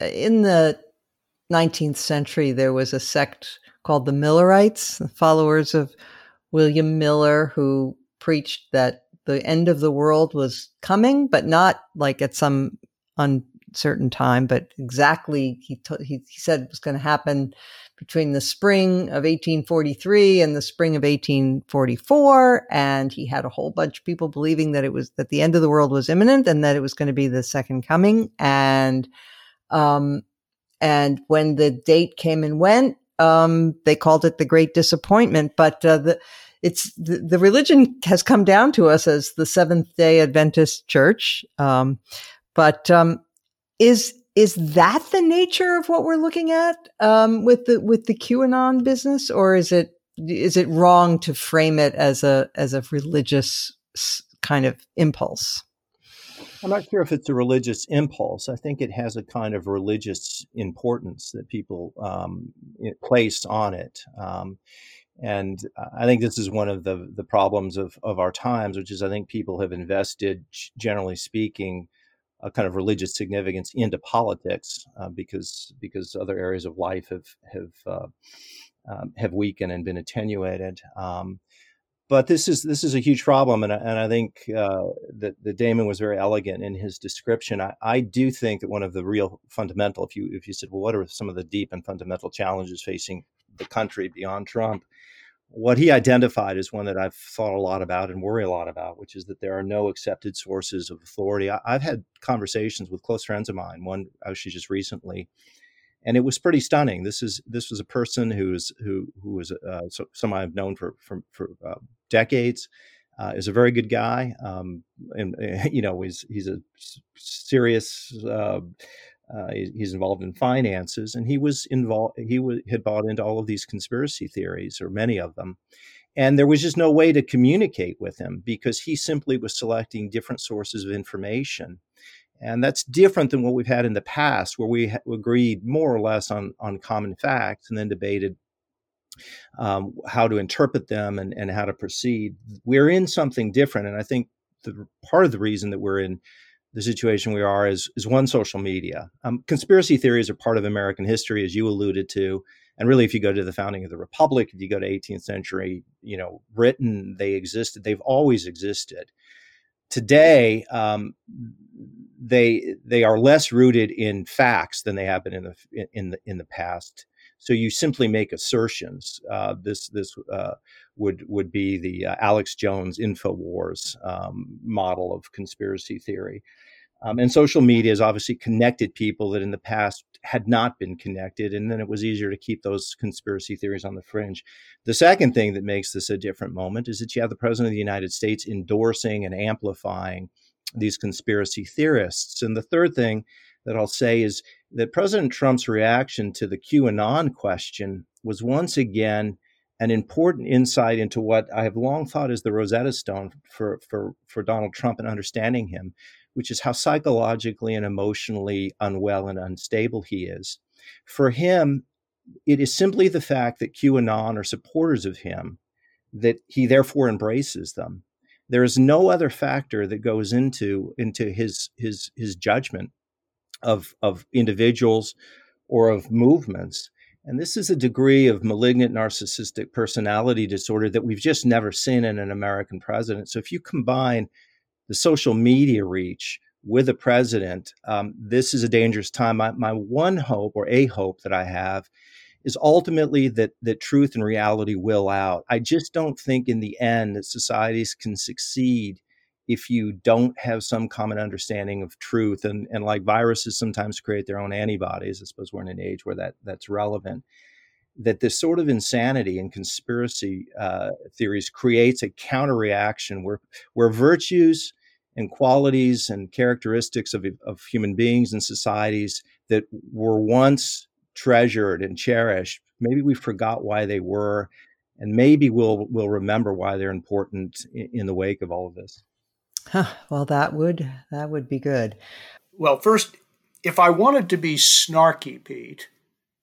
in the 19th century, there was a sect called the Millerites, the followers of William Miller, who preached that the end of the world was coming, but not like at some uncertain time, but exactly he t- he, said it was going to happen between the spring of 1843 and the spring of 1844 and he had a whole bunch of people believing that it was that the end of the world was imminent and that it was going to be the second coming and um and when the date came and went um they called it the great disappointment but uh, the it's the, the, religion has come down to us as the Seventh Day Adventist Church. Um, but um, is is that the nature of what we're looking at um, with the with the QAnon business, or is it is it wrong to frame it as a as a religious kind of impulse? I'm not sure if it's a religious impulse. I think it has a kind of religious importance that people um, place on it. Um, and I think this is one of the the problems of of our times, which is I think people have invested, generally speaking, a kind of religious significance into politics uh, because because other areas of life have have uh, um, have weakened and been attenuated. Um, but this is this is a huge problem, and, and I think uh, that, that Damon was very elegant in his description. I, I do think that one of the real fundamental, if you if you said, well, what are some of the deep and fundamental challenges facing the country beyond Trump? what he identified is one that I've thought a lot about and worry a lot about, which is that there are no accepted sources of authority. I, have had conversations with close friends of mine, one actually just recently, and it was pretty stunning. This is this was a person who's who who was uh, so, someone I've known for for, for uh, decades. Uh, is a very good guy, um, and you know he's he's a serious uh, uh, he's involved in finances, and he was involved. He had bought into all of these conspiracy theories, or many of them, and there was just no way to communicate with him because he simply was selecting different sources of information, and that's different than what we've had in the past, where we ha- agreed more or less on on common facts and then debated um, how to interpret them and, and how to proceed. We're in something different, and I think the part of the reason that we're in the situation we are is is one social media. Um, conspiracy theories are part of American history, as you alluded to, and really, if you go to the founding of the republic, if you go to 18th century, you know, Britain, they existed. They've always existed. Today, um, they they are less rooted in facts than they have been in the in the in the past. So you simply make assertions. Uh, this this uh, would would be the uh, Alex Jones Infowars um, model of conspiracy theory. Um, and social media has obviously connected people that in the past had not been connected, and then it was easier to keep those conspiracy theories on the fringe. The second thing that makes this a different moment is that you have the president of the United States endorsing and amplifying these conspiracy theorists. And the third thing that I'll say is that President Trump's reaction to the QAnon question was once again an important insight into what I have long thought is the Rosetta Stone for, for, for Donald Trump and understanding him, which is how psychologically and emotionally unwell and unstable he is. For him, it is simply the fact that QAnon are supporters of him that he therefore embraces them. There is no other factor that goes into into his his his judgment of of individuals or of movements and this is a degree of malignant narcissistic personality disorder that we've just never seen in an American president. So if you combine the social media reach with a president, um, this is a dangerous time. My, my one hope, or a hope that I have, is ultimately that that truth and reality will out. I just don't think in the end that societies can succeed if you don't have some common understanding of truth and, and like viruses sometimes create their own antibodies i suppose we're in an age where that that's relevant that this sort of insanity and conspiracy uh, theories creates a counter reaction where where virtues and qualities and characteristics of, of human beings and societies that were once treasured and cherished maybe we forgot why they were and maybe we'll we'll remember why they're important in, in the wake of all of this huh, well that would that would be good well first if i wanted to be snarky pete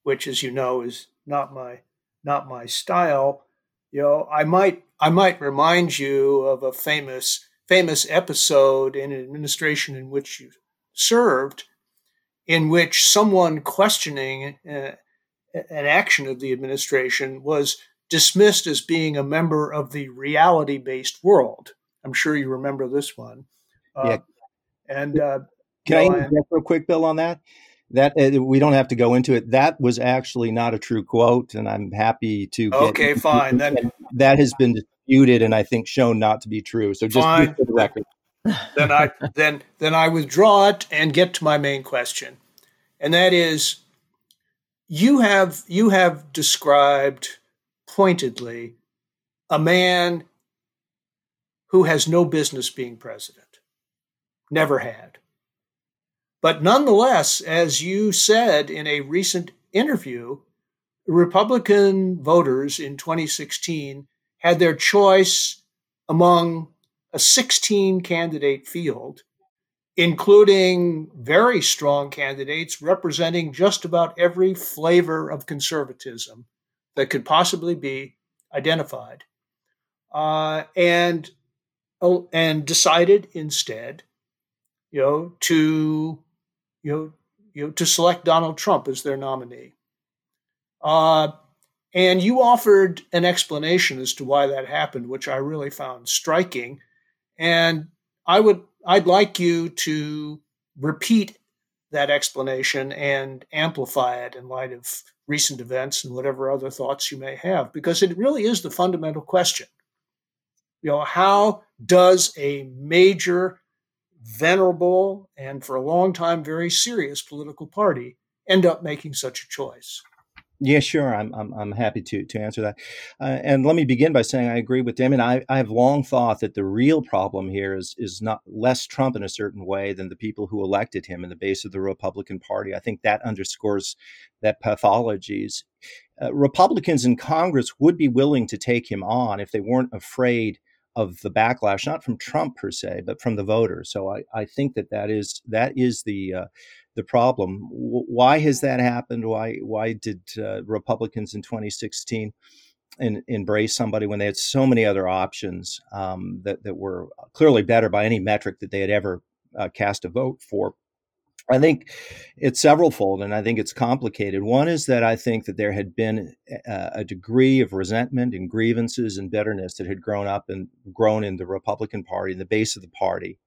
which as you know is not my not my style. You know, I might I might remind you of a famous famous episode in an administration in which you served, in which someone questioning uh, an action of the administration was dismissed as being a member of the reality based world. I'm sure you remember this one. Uh, yeah. And uh, can I interject real quick, Bill, on that? that uh, we don't have to go into it. That was actually not a true quote, and I'm happy to. okay, fine. Then that has been disputed, and I think shown not to be true. So just fine. for the record. then I then then I withdraw it and get to my main question, and that is, you have you have described pointedly a man who has no business being president, never had but nonetheless, as you said in a recent interview, Republican voters in 2016 had their choice among a 16 candidate field, including very strong candidates representing just about every flavor of conservatism that could possibly be identified, uh, and oh, and decided instead, you know, to you know, you know, to select Donald Trump as their nominee. Uh, and you offered an explanation as to why that happened, which I really found striking. And I would, I'd like you to repeat that explanation and amplify it in light of recent events and whatever other thoughts you may have, because it really is the fundamental question. You know, how does a major venerable and for a long time very serious political party end up making such a choice? Yeah, sure. I'm I'm, I'm happy to to answer that. Uh, and let me begin by saying I agree with Damon. I, I have long thought that the real problem here is is not less Trump in a certain way than the people who elected him in the base of the Republican Party. I think that underscores that pathologies. Uh, Republicans in Congress would be willing to take him on if they weren't afraid of the backlash, not from Trump per se, but from the voters. So I, I think that that is that is the uh, the problem. Why has that happened? Why why did uh, Republicans in 2016 in, embrace somebody when they had so many other options um, that that were clearly better by any metric that they had ever uh, cast a vote for? I think it's severalfold, and I think it's complicated. One is that I think that there had been a, a, degree of resentment and grievances and bitterness that had grown up and grown in the Republican Party, in the base of the party,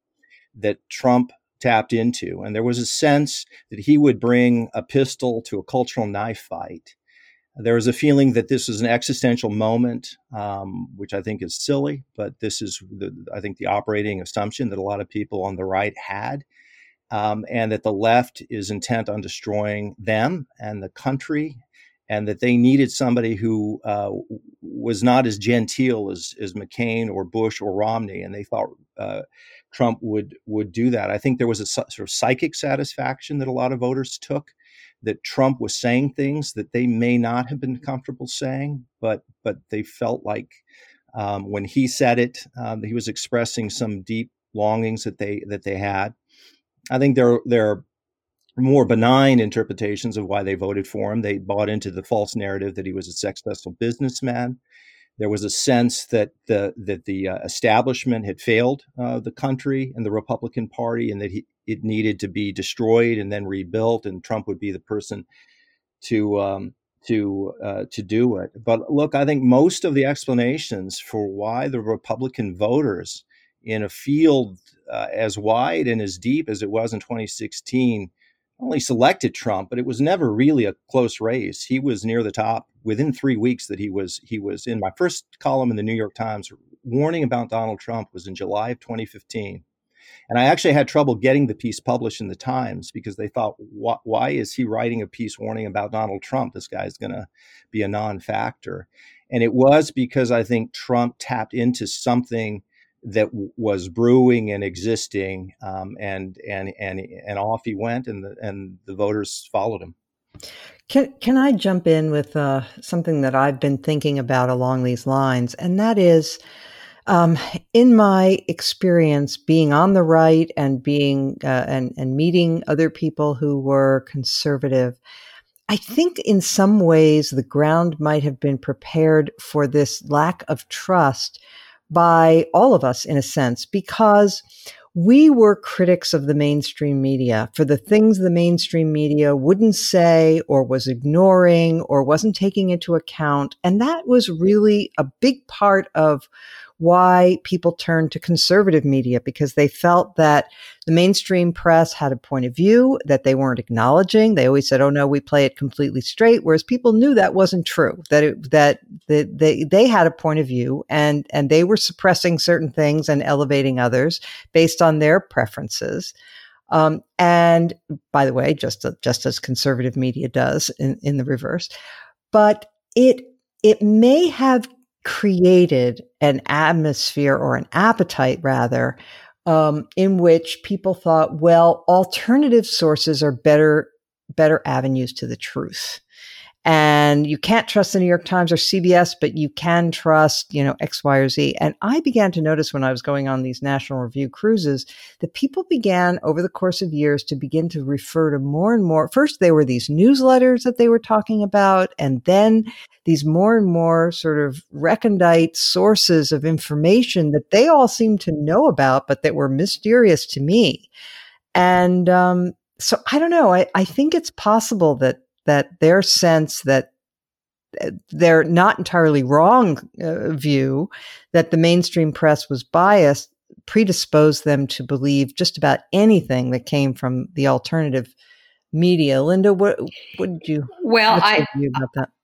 that Trump tapped into, and there was a sense that he would bring a pistol to a cultural knife fight. There was a feeling that this was an existential moment, um, which I think is silly, but this is, the, I think, the operating assumption that a lot of people on the right had um, and that the left is intent on destroying them and the country, and that they needed somebody who uh, was not as genteel as, as McCain or Bush or Romney, and they thought uh, Trump would would do that. I think there was a sort of psychic satisfaction that a lot of voters took that Trump was saying things that they may not have been comfortable saying, but but they felt like um, when he said it, um, he was expressing some deep longings that they that they had. I think there there are more benign interpretations of why they voted for him. They bought into the false narrative that he was a successful businessman. There was a sense that the that the uh, establishment had failed uh, the country and the Republican Party, and that he, it needed to be destroyed and then rebuilt, and Trump would be the person to um, to uh, to do it. But look, I think most of the explanations for why the Republican voters in a field uh, as wide and as deep as it was in 2016 only selected Trump, but it was never really a close race. He was near the top within three weeks that he was he was in. My first column in the New York Times warning about Donald Trump was in July of 2015. And I actually had trouble getting the piece published in the Times because they thought, why is he writing a piece warning about Donald Trump? This guy's going to be a non factor. And it was because I think Trump tapped into something that w- was brewing and existing, um, and and and and off he went, and the and the voters followed him. Can can I jump in with uh, something that I've been thinking about along these lines, and that is, um, in my experience, being on the right and being uh, and and meeting other people who were conservative. I think in some ways the ground might have been prepared for this lack of trust by all of us in a sense, because we were critics of the mainstream media for the things the mainstream media wouldn't say or was ignoring or wasn't taking into account. And that was really a big part of why people turned to conservative media because they felt that the mainstream press had a point of view that they weren't acknowledging. They always said, "Oh no, we play it completely straight," whereas people knew that wasn't true. That it, that that they they had a point of view and and they were suppressing certain things and elevating others based on their preferences. Um, and by the way, just just as conservative media does in, in the reverse, but it it may have created an atmosphere or an appetite rather um, in which people thought well alternative sources are better better avenues to the truth and you can't trust the New York Times or CBS, but you can trust, you know, X, Y, or Z. And I began to notice when I was going on these National Review cruises that people began over the course of years to begin to refer to more and more. First, there were these newsletters that they were talking about, and then these more and more sort of recondite sources of information that they all seemed to know about, but that were mysterious to me. And um, so I don't know. I, I think it's possible that that their sense that uh, their not entirely wrong uh, view that the mainstream press was biased predisposed them to believe just about anything that came from the alternative media. Linda, what would you? Well, I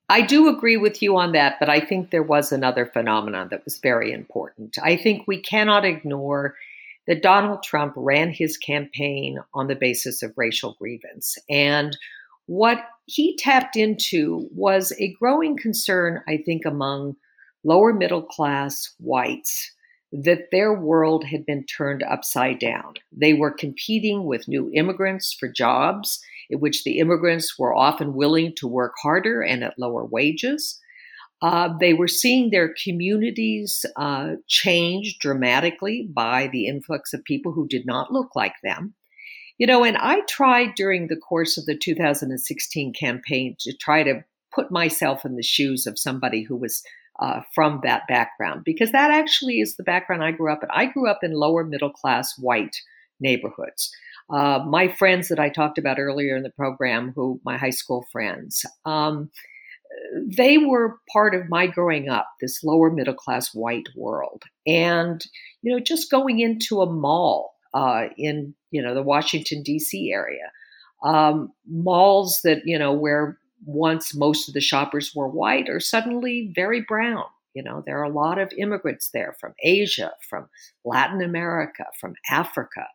I do agree with you on that, but I think there was another phenomenon that was very important. I think we cannot ignore that Donald Trump ran his campaign on the basis of racial grievance and what he tapped into was a growing concern, I think, among lower middle class whites that their world had been turned upside down. They were competing with new immigrants for jobs, in which the immigrants were often willing to work harder and at lower wages. Uh, they were seeing their communities uh, change dramatically by the influx of people who did not look like them. You know, and I tried during the course of the 2016 campaign to try to put myself in the shoes of somebody who was uh, from that background, because that actually is the background I grew up in. I grew up in lower middle class white neighborhoods. Uh, my friends that I talked about earlier in the program, who my high school friends, um, they were part of my growing up, this lower middle class white world. And, you know, just going into a mall uh, in you know the Washington D.C. area, um, malls that you know where once most of the shoppers were white are suddenly very brown. You know there are a lot of immigrants there from Asia, from Latin America, from Africa.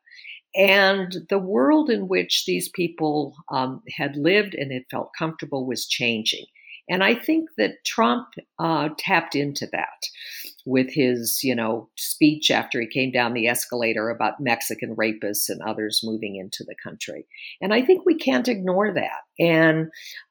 And the world in which these people um, had lived and had felt comfortable was changing. And I think that Trump uh, tapped into that with his, you know, speech after he came down the escalator about Mexican rapists and others moving into the country. And I think we can't ignore that. And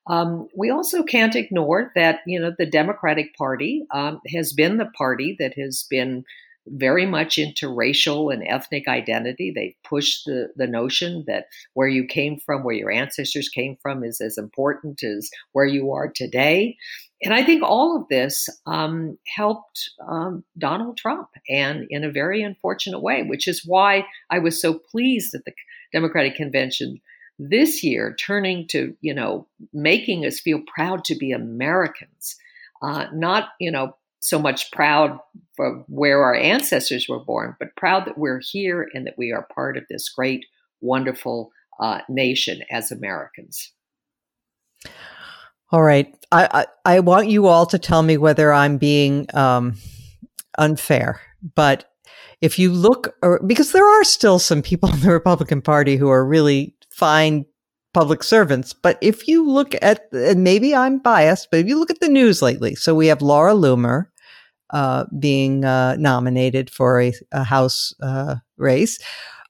um, we also can't ignore that, you know, the Democratic Party um, has been the party that has been very much into racial and ethnic identity. They push the, the notion that where you came from, where your ancestors came from, is as important as where you are today. And I think all of this um, helped um, Donald Trump, and in a very unfortunate way, which is why I was so pleased at the Democratic Convention this year, turning to, you know, making us feel proud to be Americans. Uh, not, you know, so much proud for where our ancestors were born, but proud that we're here and that we are part of this great, wonderful uh, nation as Americans. All right, I, I, I want you all to tell me whether I'm being um, unfair, but if you look, or, because there are still some people in the Republican Party who are really fine public servants. But if you look at, and maybe I'm biased, but if you look at the news lately, so we have Laura Loomer uh, being uh, nominated for a, a House uh, race.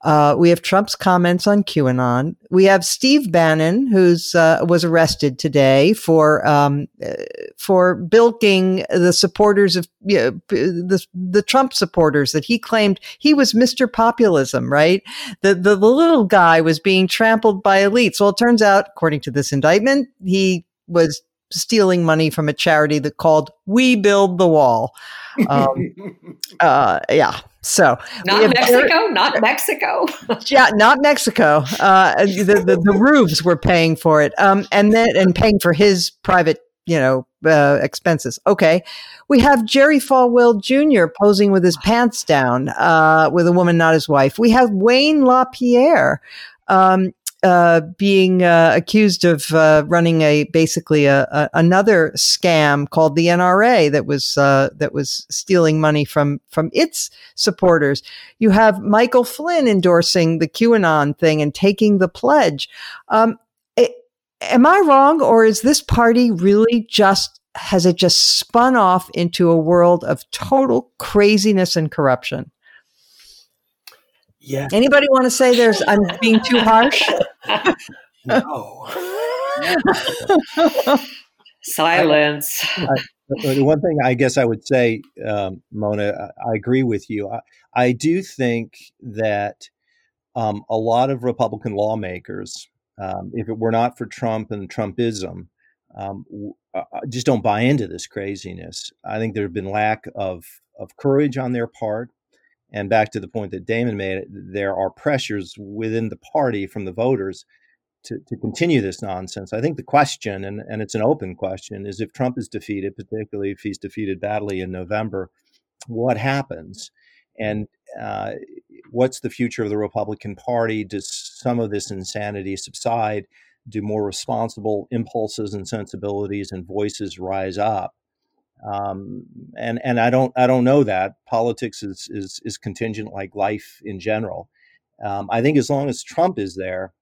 Uh, we have Trump's comments on QAnon. We have Steve Bannon, who's uh, was arrested today for um, uh, for bilking the supporters of you know, the the Trump supporters that he claimed he was Mr. Populism. Right, the, the the little guy was being trampled by elites. Well, it turns out, according to this indictment, he was stealing money from a charity that called We Build the Wall. Um, uh, yeah. So not Mexico, not Mexico. yeah, not Mexico. Uh, the, the, the roofs were paying for it, um, and then and paying for his private, you know, uh, expenses. Okay, we have Jerry Falwell Jr. posing with his pants down uh, with a woman, not his wife. We have Wayne LaPierre. Um, uh, being uh, accused of uh, running a basically a, a, another scam called the NRA that was uh, that was stealing money from from its supporters. You have Michael Flynn endorsing the QAnon thing and taking the pledge. Um, it, am I wrong, or is this party really just has it just spun off into a world of total craziness and corruption? Yeah. Anybody want to say there's I'm being too harsh? no. Silence. I, the one thing I guess I would say, um, Mona, I, agree with you. I, I do think that um, a lot of Republican lawmakers, um, if it were not for Trump and Trumpism, um, uh, uh, just don't buy into this craziness. I think there have been lack of of courage on their part. And back to the point that Damon made, there are pressures within the party from the voters to, to continue this nonsense. I think the question, and, and it's an open question, is if Trump is defeated, particularly if he's defeated badly in November, what happens? And uh, what's the future of the Republican Party? Does some of this insanity subside? Do more responsible impulses and sensibilities and voices rise up? Um, and and I don't I don't know that politics is is is contingent like life in general. Um, I think as long as Trump is there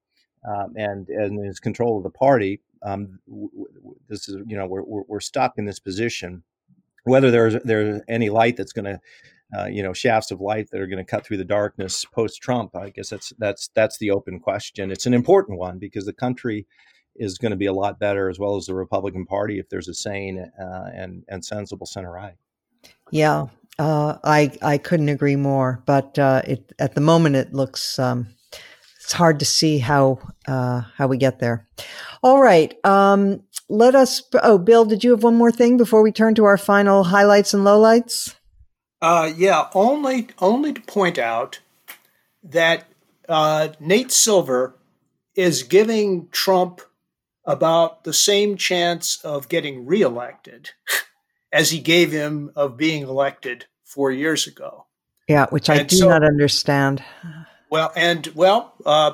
um, and and is control of the party, um, w- w- this is you know we're, we're, we're stuck in this position. Whether there's there's any light that's going to uh, you know shafts of light that are going to cut through the darkness post Trump, I guess that's that's that's the open question. It's an important one because the country is going to be a lot better, as well as the Republican Party, if there's a sane uh, and and sensible center right. Yeah, uh, I I couldn't agree more. But uh, it at the moment it looks um, it's hard to see how uh, how we get there. All right, um, let us. Oh, Bill, did you have one more thing before we turn to our final highlights and lowlights? Uh, yeah, only only to point out that uh, Nate Silver is giving Trump about the same chance of getting reelected as he gave him of being elected four years ago. Yeah, which I and do so, not understand. Well, and well, uh,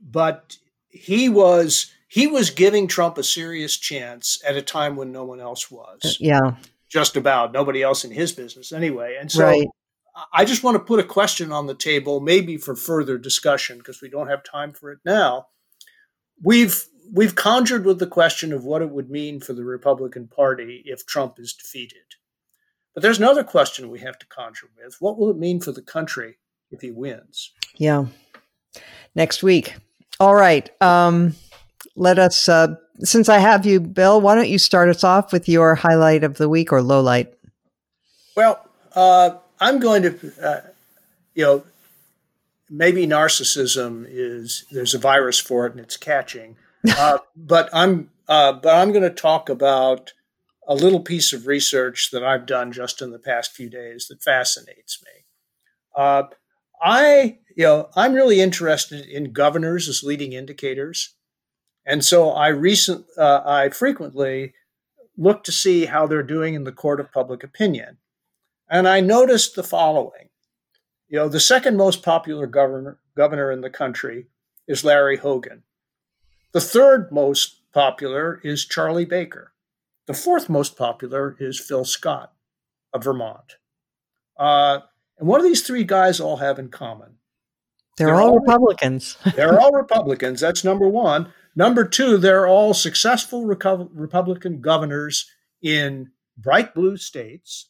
but he was he was giving Trump a serious chance at a time when no one else was. Uh, yeah, just about nobody else in his business anyway. And so right. I just want to put a question on the table, maybe for further discussion, because we don't have time for it now. We've we've conjured with the question of what it would mean for the Republican Party if Trump is defeated. But there's another question we have to conjure with. What will it mean for the country if he wins? Yeah. Next week. All right. Um, let us, uh, since I have you, Bill, why don't you start us off with your highlight of the week or low light? Well, uh, I'm going to, uh, you know, maybe narcissism is, there's a virus for it and it's catching. Uh, but I'm uh, but I'm going to talk about a little piece of research that I've done just in the past few days that fascinates me. Uh, I you know I'm really interested in governors as leading indicators, and so I recent uh, I frequently look to see how they're doing in the court of public opinion, and I noticed the following. You know, the second most popular governor governor in the country is Larry Hogan. The third most popular is Charlie Baker. The fourth most popular is Phil Scott of Vermont. Uh, And what do these three guys all have in common? They're, they're all, all, Republicans. they're all Republicans. That's number one. Number two, they're all successful Reco- Republican governors in bright blue states.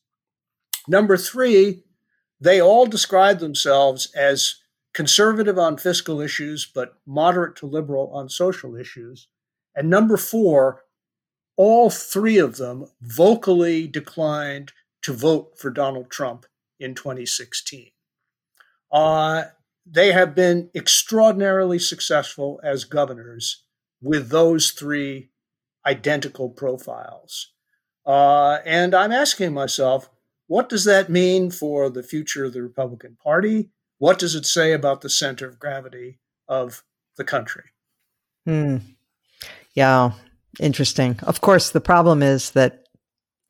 Number three, they all describe themselves as conservative on fiscal issues, but moderate to liberal on social issues. And number four, all three of them vocally declined to vote for Donald Trump in 2016. Uh, they have been extraordinarily successful as governors with those three identical profiles. Uh, and I'm asking myself, what does that mean for the future of the Republican Party? What does it say about the center of gravity of the country? Hmm. Yeah, interesting. Of course, the problem is that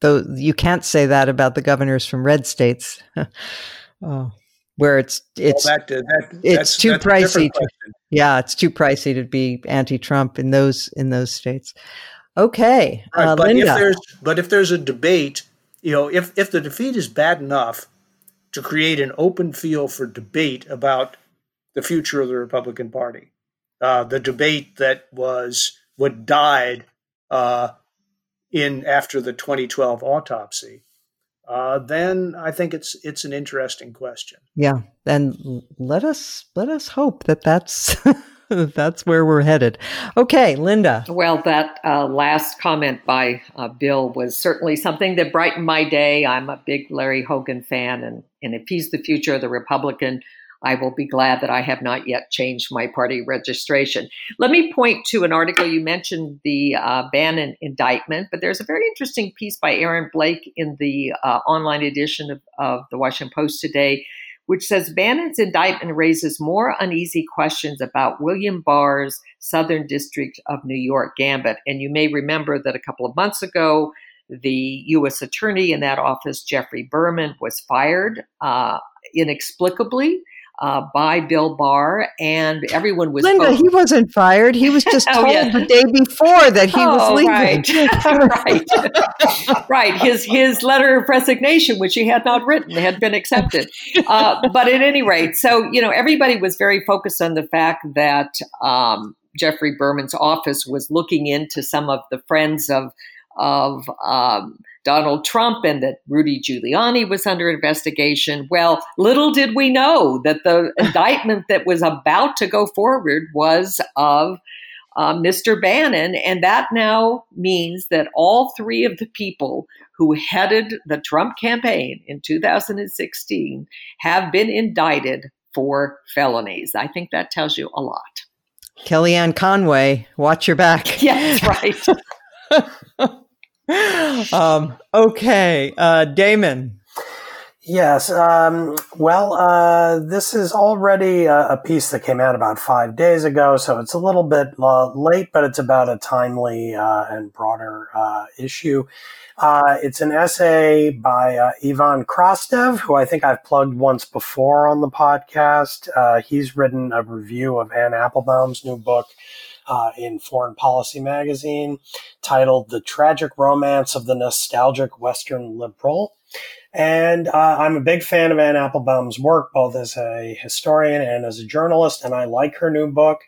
though you can't say that about the governors from red states, oh, where it's it's well, that, that, it's too pricey. To, yeah, it's too pricey to be anti-Trump in those in those states. Okay, right, uh, but Linda. if there's but if there's a debate, you know, if if the defeat is bad enough to create an open field for debate about the future of the Republican Party, uh, the debate that was what died uh, in after the 2012 autopsy, uh, then I think it's it's an interesting question. Yeah, and let us let us hope that that's that's where we're headed. Okay, Linda. Well, that uh, last comment by uh, Bill was certainly something that brightened my day. I'm a big Larry Hogan fan, and and if he's the future of the Republican I will be glad that I have not yet changed my party registration. Let me point to an article you mentioned the uh, Bannon indictment, but there's a very interesting piece by Aaron Blake in the uh, online edition of, of the Washington Post today, which says Bannon's indictment raises more uneasy questions about William Barr's Southern District of New York gambit. And you may remember that a couple of months ago, the U.S. attorney in that office, Geoffrey Berman, was fired uh, inexplicably uh, by Bill Barr, and everyone was. Linda, he wasn't fired. He was just oh, told yeah. the day before that he oh, was leaving. Right, right, right. His his letter of resignation, which he had not written, had been accepted. Uh, but at any rate, so you know, everybody was very focused on the fact that um, Geoffrey Berman's office was looking into some of the friends of of um, Donald Trump and that Rudy Giuliani was under investigation. Well, little did we know that the indictment that was about to go forward was of uh, Mr. Bannon. And that now means that all three of the people who headed the Trump campaign in 2016 have been indicted for felonies. I think that tells you a lot. Kellyanne Conway, watch your back. Yes, right. um, okay, uh, Damon. Yes. Um, well, uh, this is already a, a, piece that came out about five days ago, so it's a little bit uh, late, but it's about a timely uh, and broader uh, issue. Uh, it's an essay by uh, Ivan Krastev, who I think I've plugged once before on the podcast. he's written a review of Anne Applebaum's new book, uh, in Foreign Policy magazine titled The Tragic Romance of the Nostalgic Western Liberal. And uh, I'm a big fan of Anne Applebaum's work, both as a historian and as a journalist, and I like her new book.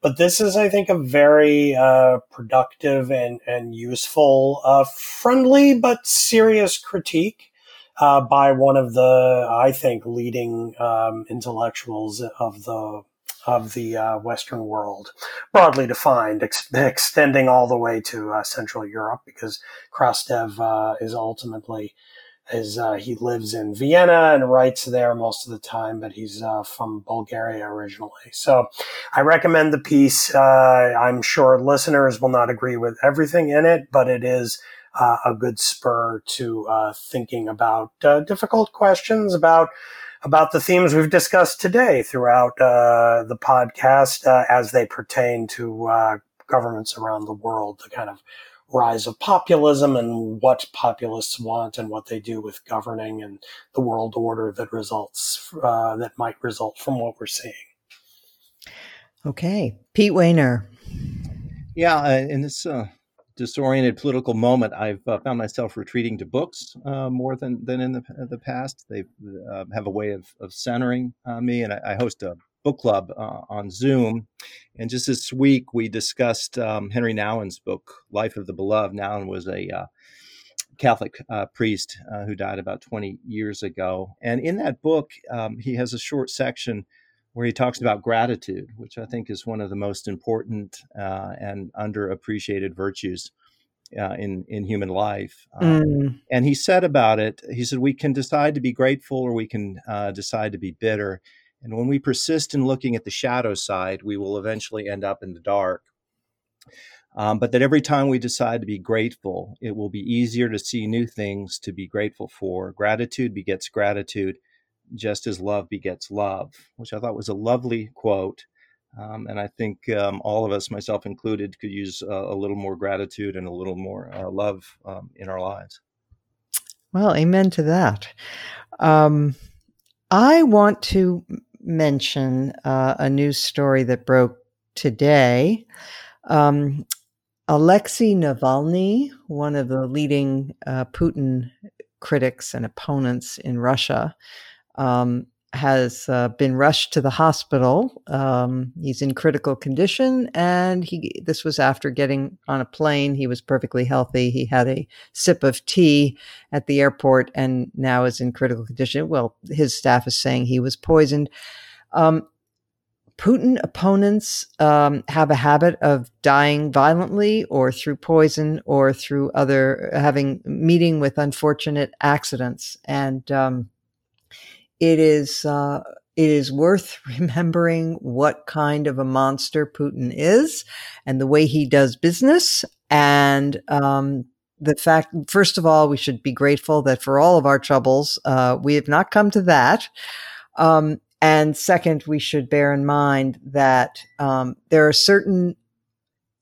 But this is, I think, a very uh, productive and, and useful, uh, friendly but serious critique uh, by one of the, I think, leading um, intellectuals of the of the uh, Western world, broadly defined, ex- extending all the way to uh, Central Europe, because Krastev uh, is ultimately is uh, he lives in Vienna and writes there most of the time, but he's uh, from Bulgaria originally. So I recommend the piece. Uh, I'm sure listeners will not agree with everything in it, but it is. a good spur to thinking about difficult questions about about the themes we've discussed today throughout uh, the podcast uh, as they pertain to uh, governments around the world, the kind of rise of populism and what populists want and what they do with governing and the world order that results uh, that might result from what we're seeing. Okay, Pete Wehner. Yeah, uh, and it's uh, disoriented political moment, I've uh, found myself retreating to books uh, more than, than in the, the past. They uh, have a way of, of centering uh, me, and I, I, host a book club uh, on Zoom. And just this week, we discussed um, Henry Nouwen's book, Life of the Beloved. Nouwen was a uh, Catholic priest who died about 20 years ago. And in that book, um, he has a short section where he talks about gratitude, which I think is one of the most important uh, and underappreciated virtues uh, in in human life. Um, mm. And he said about it, he said, we can decide to be grateful or we can uh, decide to be bitter. And when we persist in looking at the shadow side, we will eventually end up in the dark. Um, but that every time we decide to be grateful, it will be easier to see new things to be grateful for. Gratitude begets gratitude just as love begets love, which I thought was a lovely quote. Um, and I think um, all of us, myself included, could use uh, a little more gratitude and a little more uh, love um, in our lives. Well, amen to that. Um, I want to mention uh, a news story that broke today. Um, Alexei Navalny, one of the leading uh, Putin critics and opponents in Russia, um, has uh, been rushed to the hospital. Um, he's in critical condition, and he. This was after getting on a plane. He was perfectly healthy. He had a sip of tea at the airport, and now is in critical condition. Well, his staff is saying he was poisoned. Um, Putin opponents um, have a habit of dying violently or through poison or through other having meeting with unfortunate accidents and um, it is uh, it is worth remembering what kind of a monster Putin is and the way he does business. And um, the fact, first of all, we should be grateful that for all of our troubles, uh, we have not come to that. Um, and second, we should bear in mind that um, there are certain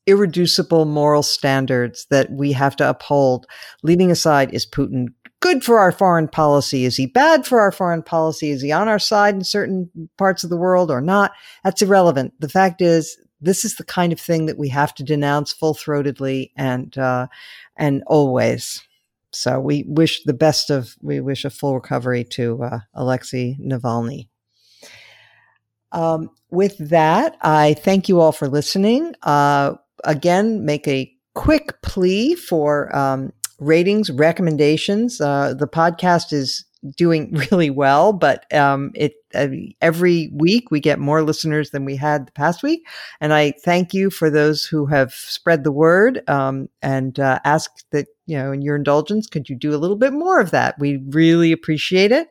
irreducible moral standards that we have to uphold. Leaving aside, is Putin good for our foreign policy? Is he bad for our foreign policy? Is he on our side in certain parts of the world or not? That's irrelevant. The fact is, this is the kind of thing that we have to denounce full throatedly and uh, and always. So we wish the best of we wish a full recovery to uh, Alexei Navalny. Um, with that, I thank you all for listening. Uh, again, make a quick plea for um, ratings, recommendations. Uh, the podcast is doing really well, but um, it uh, every week we get more listeners than we had the past week, and I thank you for those who have spread the word um, and uh, ask that you know in your indulgence, could you do a little bit more of that? We really appreciate it.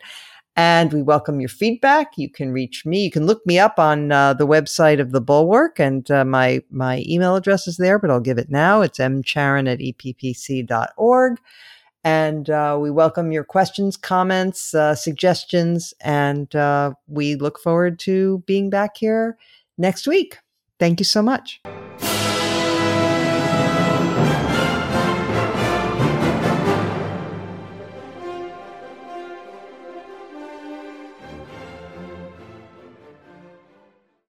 And we welcome your feedback. You can reach me. You can look me up on uh, the website of the Bulwark, and uh, my my email address is there, but I'll give it now. It's mcharen at eppc.org. And uh, we welcome your questions, comments, uh, suggestions, and uh, we look forward to being back here next week. Thank you so much.